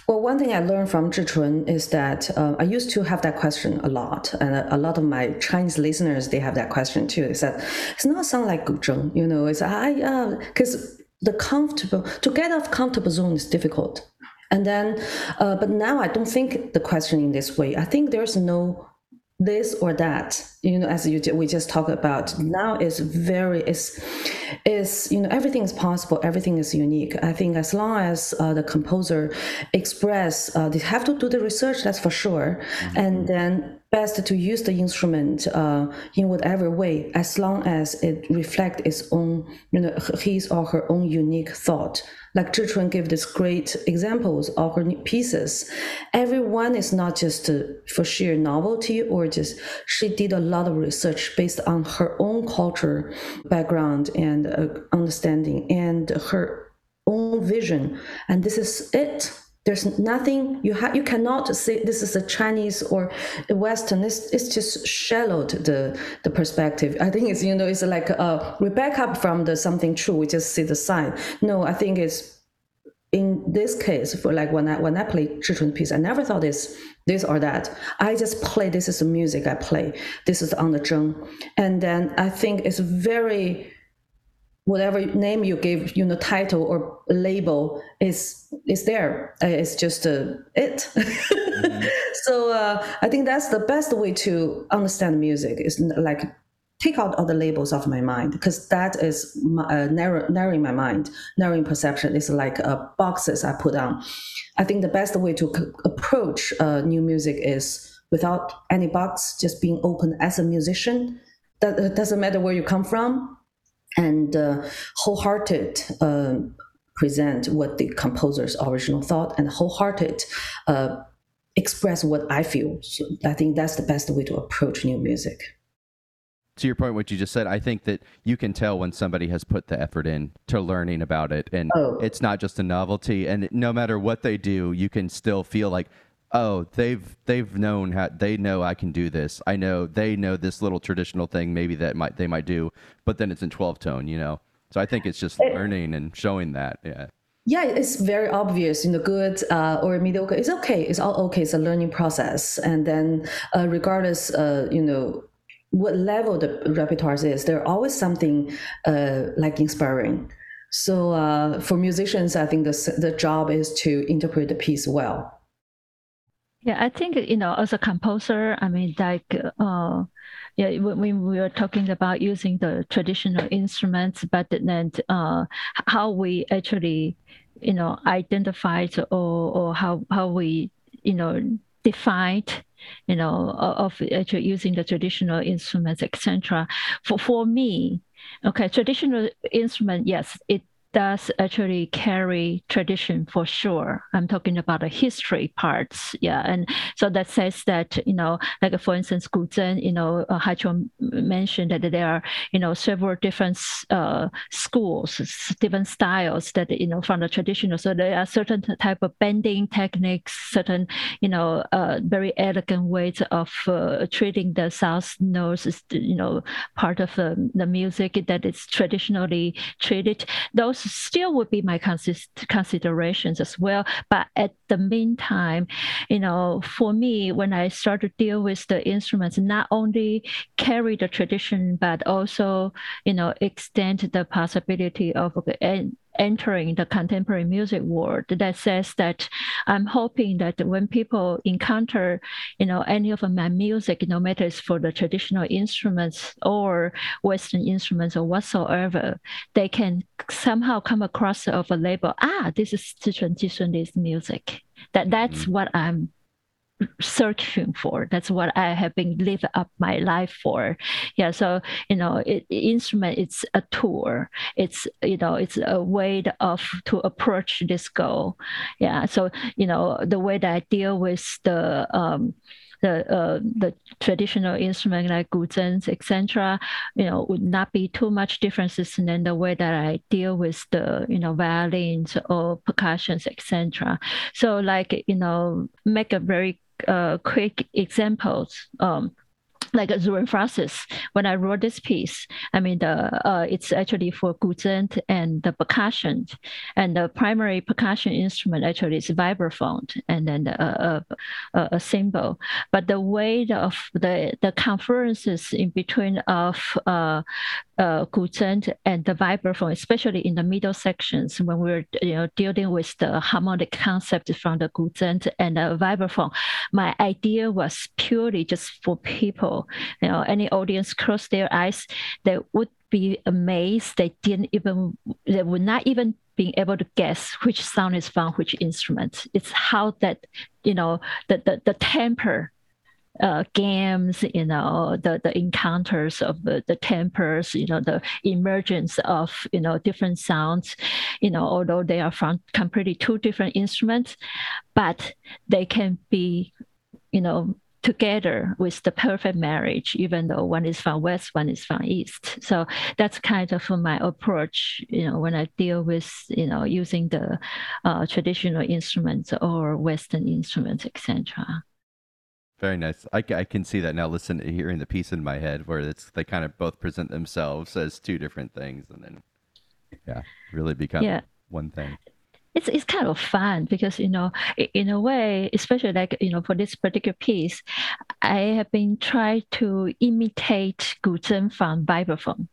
Well, one thing I learned from Chihchun is that uh, I used to have that question a lot, and a, a, lot of my Chinese listeners they have that question too. Is that it's not sound like Guzheng, you know? It's I because uh, the comfortable to get off comfortable zone is difficult, and then uh, but now I don't think the question in this way. I think there's no this or that you know as you we just talked about. Now is very is is you know everything is possible. Everything is unique. I think as long as uh, the composer express uh, they have to do the research that's for sure. Mm-hmm. and then best to use the instrument uh, in whatever way as long as it reflect its own you know his or her own unique thought like Chihchun gave this great examples of her pieces. Everyone is not just uh, for sheer novelty or just she did a lot of research based on her own culture background and uh, understanding and her own vision. And this is it there's nothing you have you cannot say this is a chinese or a western. It's, it's just shallowed the the perspective. I think it's you know it's like uh we back up from the something true. We just see the sign. No i think it's in this case for like when i when i play Chihchun piece i never thought this this or that. I just play this is the music i play. This is on the zheng. And then i think it's very whatever name you give, you know, title or label is is there. Uh, it's just uh, it. mm-hmm. So uh, I think that's the best way to understand music. Is like take out all the labels of my mind because that is my, uh, narrow, narrowing my mind, narrowing perception. is like uh, boxes I put on. I think the best way to c- approach uh, new music is without any box, just being open as a musician. That doesn't matter where you come from and uh, wholehearted uh, present what the composer's original thought and wholehearted uh, express what I feel. So I think that's the best way to approach new music. To your point, what you just said, I think that you can tell when somebody has put the effort in to learning about it, and oh. it's not just a novelty. And no matter what they do, you can still feel like oh they've they've known how they know i can do this. I know they know this little traditional thing maybe that might they might do but then it's in 12 tone you know? So i think it's just it, learning and showing that yeah. Yeah it's very obvious you know good uh, or mediocre. It's okay. It's all okay. It's a learning process. And then uh, regardless uh, you know what level the repertoire is there's always something uh, like inspiring. So uh, for musicians i think the, the job is to interpret the piece well yeah, I think you know, as a composer, I mean, like, uh, yeah, when we were talking about using the traditional instruments, but then uh, how we actually, you know, identified or or how how we, you know, defined, you know, of actually using the traditional instruments, etc. For for me, okay, traditional instrument, yes, it does actually carry tradition for sure. I'm talking about the history parts, yeah, and so that says that you know, like for instance, Guzheng, you know, uh, mentioned that there are you know several different uh, schools, different styles that you know from the traditional. So there are certain type of bending techniques, certain you know uh, very elegant ways of uh, treating the south notes, you know, part of the, the music that is traditionally treated. Those still would be my consist- considerations as well. But at the meantime, you know, for me, when I start to deal with the instruments, not only carry the tradition, but also, you know, extend the possibility of entering the contemporary music world that says that I'm hoping that when people encounter, you know, any of my music, no matter it's for the traditional instruments or Western instruments or whatsoever, they can somehow come across of a label, ah, this is Chihchun Chi-Sun Lee's music. That that's mm-hmm. what I'm searching for. That's what I have been living up my life for. Yeah. So, you know, it, instrument, it's a tool. It's, you know, it's a way of to approach this goal. Yeah. So, you know, the way that I deal with the, um, the uh, the traditional instrument like guzheng, etc., you know, would not be too much differences than the way that I deal with the you know violins or percussions, etc. So like you know, make a very uh, quick examples. Um, like Francis, when I wrote this piece, I mean, the uh, it's actually for guzheng and the percussion, and the primary percussion instrument actually is vibraphone, and then a, a, a cymbal. But the way of the the conferences in between of uh, uh, guzheng and the vibraphone, especially in the middle sections when we're you know dealing with the harmonic concept from the guzheng and the vibraphone. My idea was purely just for people, you know, any audience close their eyes, they would be amazed. They didn't even, they would not even being able to guess which sound is from which instrument. It's how that, you know, the the, the temper uh, games, you know, the, the encounters of the, the tempers, you know, the emergence of, you know, different sounds, you know, although they are from completely two different instruments, but they can be, you know, together with the perfect marriage, even though one is from West, one is from East. So that's kind of my approach, you know, when I deal with, you know, using the uh, traditional instruments or Western instruments, etc. Very nice. I, I can see that now. Listen, hearing the piece in my head where it's they kind of both present themselves as two different things, and then yeah, really become yeah. one thing. It's it's kind of fun because you know in a way, especially like you know for this particular piece, I have been trying to imitate guzheng from vibraphone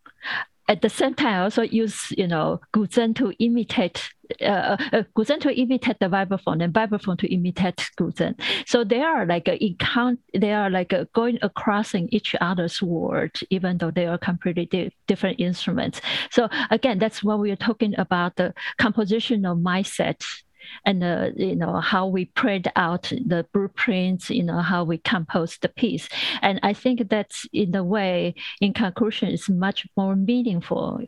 at the same time, I also use you know guzheng to imitate uh, uh, guzheng to imitate the vibraphone and vibraphone to imitate guzheng. So they are like a count. They are like going across in each other's world, even though they are completely di- different instruments. So again, that's what we are talking about the compositional mindset and uh, you know how we prayed out the blueprints you know how we compose the piece and i think that's in a way in conclusion is much more meaningful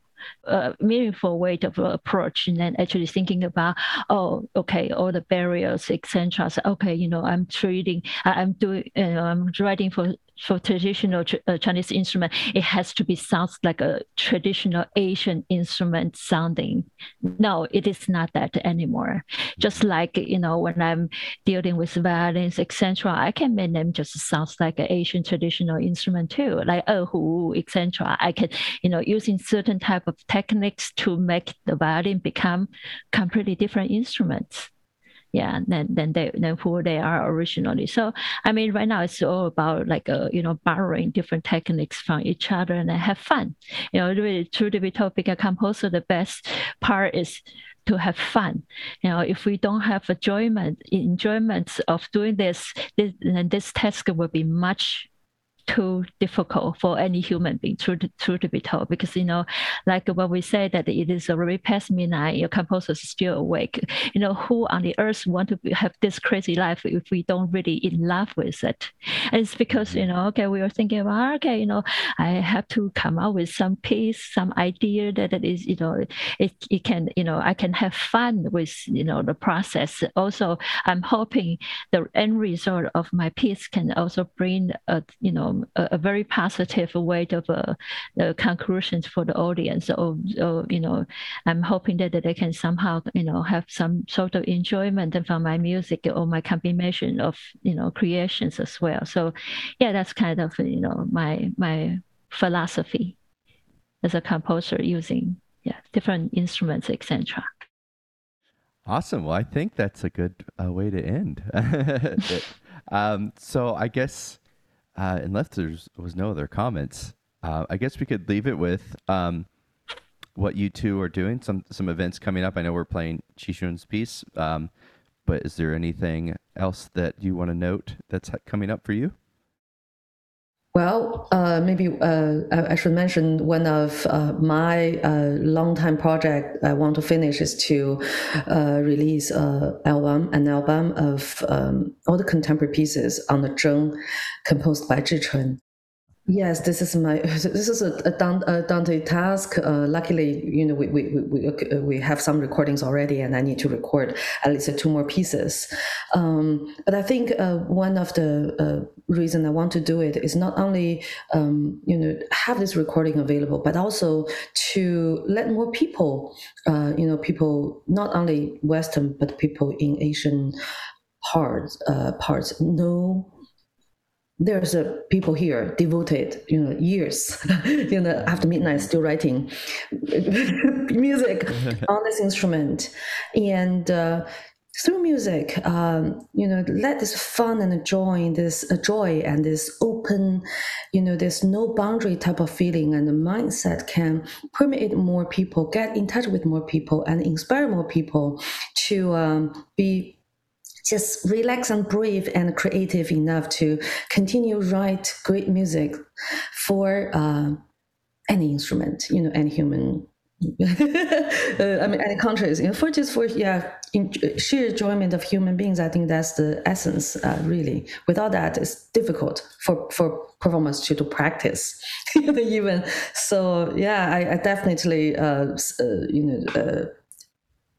uh, meaningful way of approach and then actually thinking about oh okay all the barriers etc okay you know i'm treating i'm doing you know i'm writing for for traditional uh, Chinese instrument, it has to be sounds like a traditional Asian instrument sounding. No, it is not that anymore. Just mm-hmm. like you know, when I'm dealing with violins, etc., I can make them just sounds like an Asian traditional instrument too, like erhu, etc. I can, you know, using certain type of techniques to make the violin become completely different instruments yeah than than they than who they are originally so i mean right now it's all about like uh, you know borrowing different techniques from each other and have fun you know really true to be told a composer the best part is to have fun. You know, if we don't have enjoyment, enjoyment of doing this, this then this task will be much too difficult for any human being to, to, to be told. Because you know like when we say that it is already past midnight your composer is still awake. You know who on the earth want to have this crazy life if we don't really in love with it? And it's because mm-hmm. you know okay we are thinking about ah, okay you know i have to come up with some piece some idea that it is you know it, it can you know i can have fun with you know the process. Also i'm hoping the end result of my piece can also bring a you know a, a very positive way of uh, the conclusions for the audience. Or, you know, I'm hoping that, that they can somehow, you know, have some sort of enjoyment from my music or my combination of, you know, creations as well. So, yeah, that's kind of, you know, my my philosophy as a composer using yeah different instruments, etc. Awesome. Well, I think that's a good uh, way to end. um, so I guess uh, unless there was no other comments, uh, I guess we could leave it with um, what you two are doing. Some some events coming up. I know we're playing Chihchun's piece, um, but is there anything else that you want to note that's coming up for you? Well, uh, maybe uh, I, should mention one of uh, my uh, long-time project I want to finish is to uh, release a album, an album of um, all the contemporary pieces on the zheng, composed by Chihchun. Yes, this is my this is a, a, task. Uh, luckily, you know, we we we uh, we have some recordings already, and I need to record at least two more pieces. Um, but I think uh, one of the uh, reason I want to do it is not only um, you know have this recording available, but also to let more people, uh, you know, people not only Western but people in Asian parts uh, parts know there's a people here devoted you know years you know after midnight still writing music on this instrument. And uh, through music um, you know let this fun and joy this uh, joy and this open you know there's no boundary type of feeling and the mindset can permeate more people get in touch with more people and inspire more people to um, be just relax and brave and creative enough to continue write great music for uh, any instrument, you know, any human. uh, I mean, any countries. You know, for just for yeah, in, sheer enjoyment of human beings. I think that's the essence. Uh, really, without that, it's difficult for for performers to to practice. even so, yeah, I, I definitely uh, uh you know uh,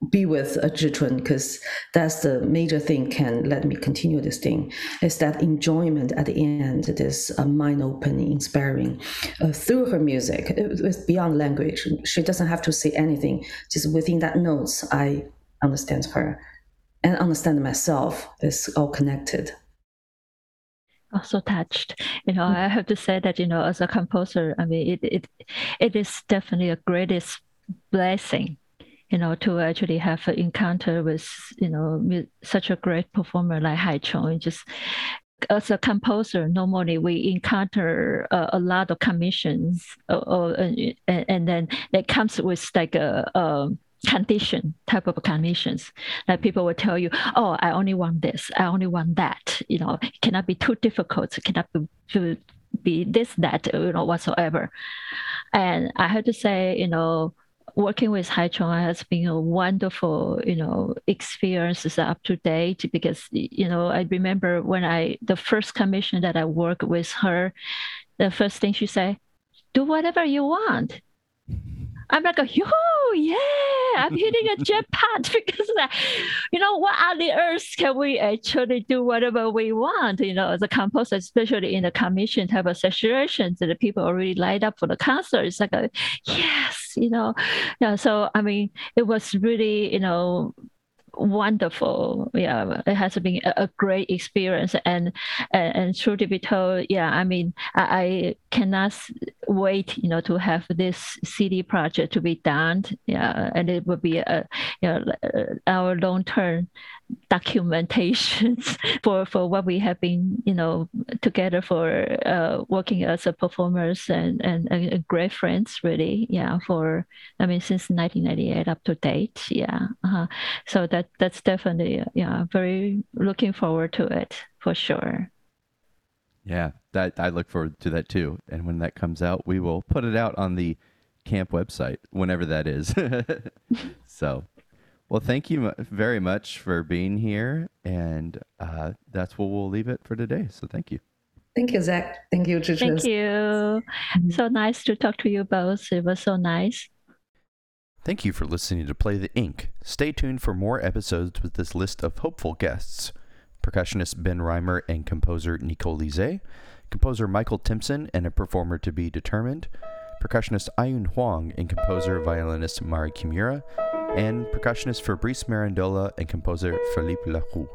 be with a Chihchun because that's the major thing can let me continue this thing is that enjoyment at the end this uh, mind opening inspiring uh, through her music it, it's beyond language. She doesn't have to say anything. Just within that notes i understand her and understand myself. It's all connected. Also touched. You know i have to say that you know as a composer i mean it it, it is definitely a greatest blessing you know, to actually have an encounter with, you know, such a great performer like Haiqiong. Just as a composer, normally we encounter uh, a lot of commissions, uh, uh, and, and then that comes with like a, a condition type of commissions that people will tell you, oh, I only want this, I only want that. You know, it cannot be too difficult, it cannot be, be this, that, you know, whatsoever. And I have to say, you know, working with Haiqiong has been a wonderful, you know, experience up to date because, you know, I remember when I, the first commission that I worked with her, the first thing she said, do whatever you want. I'm like, oh yeah, I'm hitting a jackpot because, you know, what on the earth can we actually do whatever we want? You know, as a composer, especially in the commission type of situations, that the people already light up for the concert. It's like, a, yes, you know, yeah. So I mean, it was really, you know, wonderful. Yeah, it has been a, great experience, and and, and truth to be told, yeah, I mean, I, I, cannot wait, you know, to have this CD project to be done. Yeah, and it will be a, you know, our long term documentations for for what we have been you know together for uh, working as a performers and, and, and great friends really yeah for I mean since 1998 up to date yeah uh-huh. so that that's definitely yeah very looking forward to it for sure yeah that I look forward to that too and when that comes out we will put it out on the camp website whenever that is so well, thank you very much for being here. And uh, that's where we'll leave it for today. So thank you. Thank you, Zach. Thank you, Tricia. Thank you. Mm-hmm. So nice to talk to you both. It was so nice. Thank you for listening to Play the Ink. Stay tuned for more episodes with this list of hopeful guests percussionist Ben Reimer and composer Nicole Lizée, composer Michael Timpson and a performer to be determined, percussionist Ayun Huang and composer violinist Mari Kimura, and percussionist Fabrice Marandola and composer Philippe Leroux.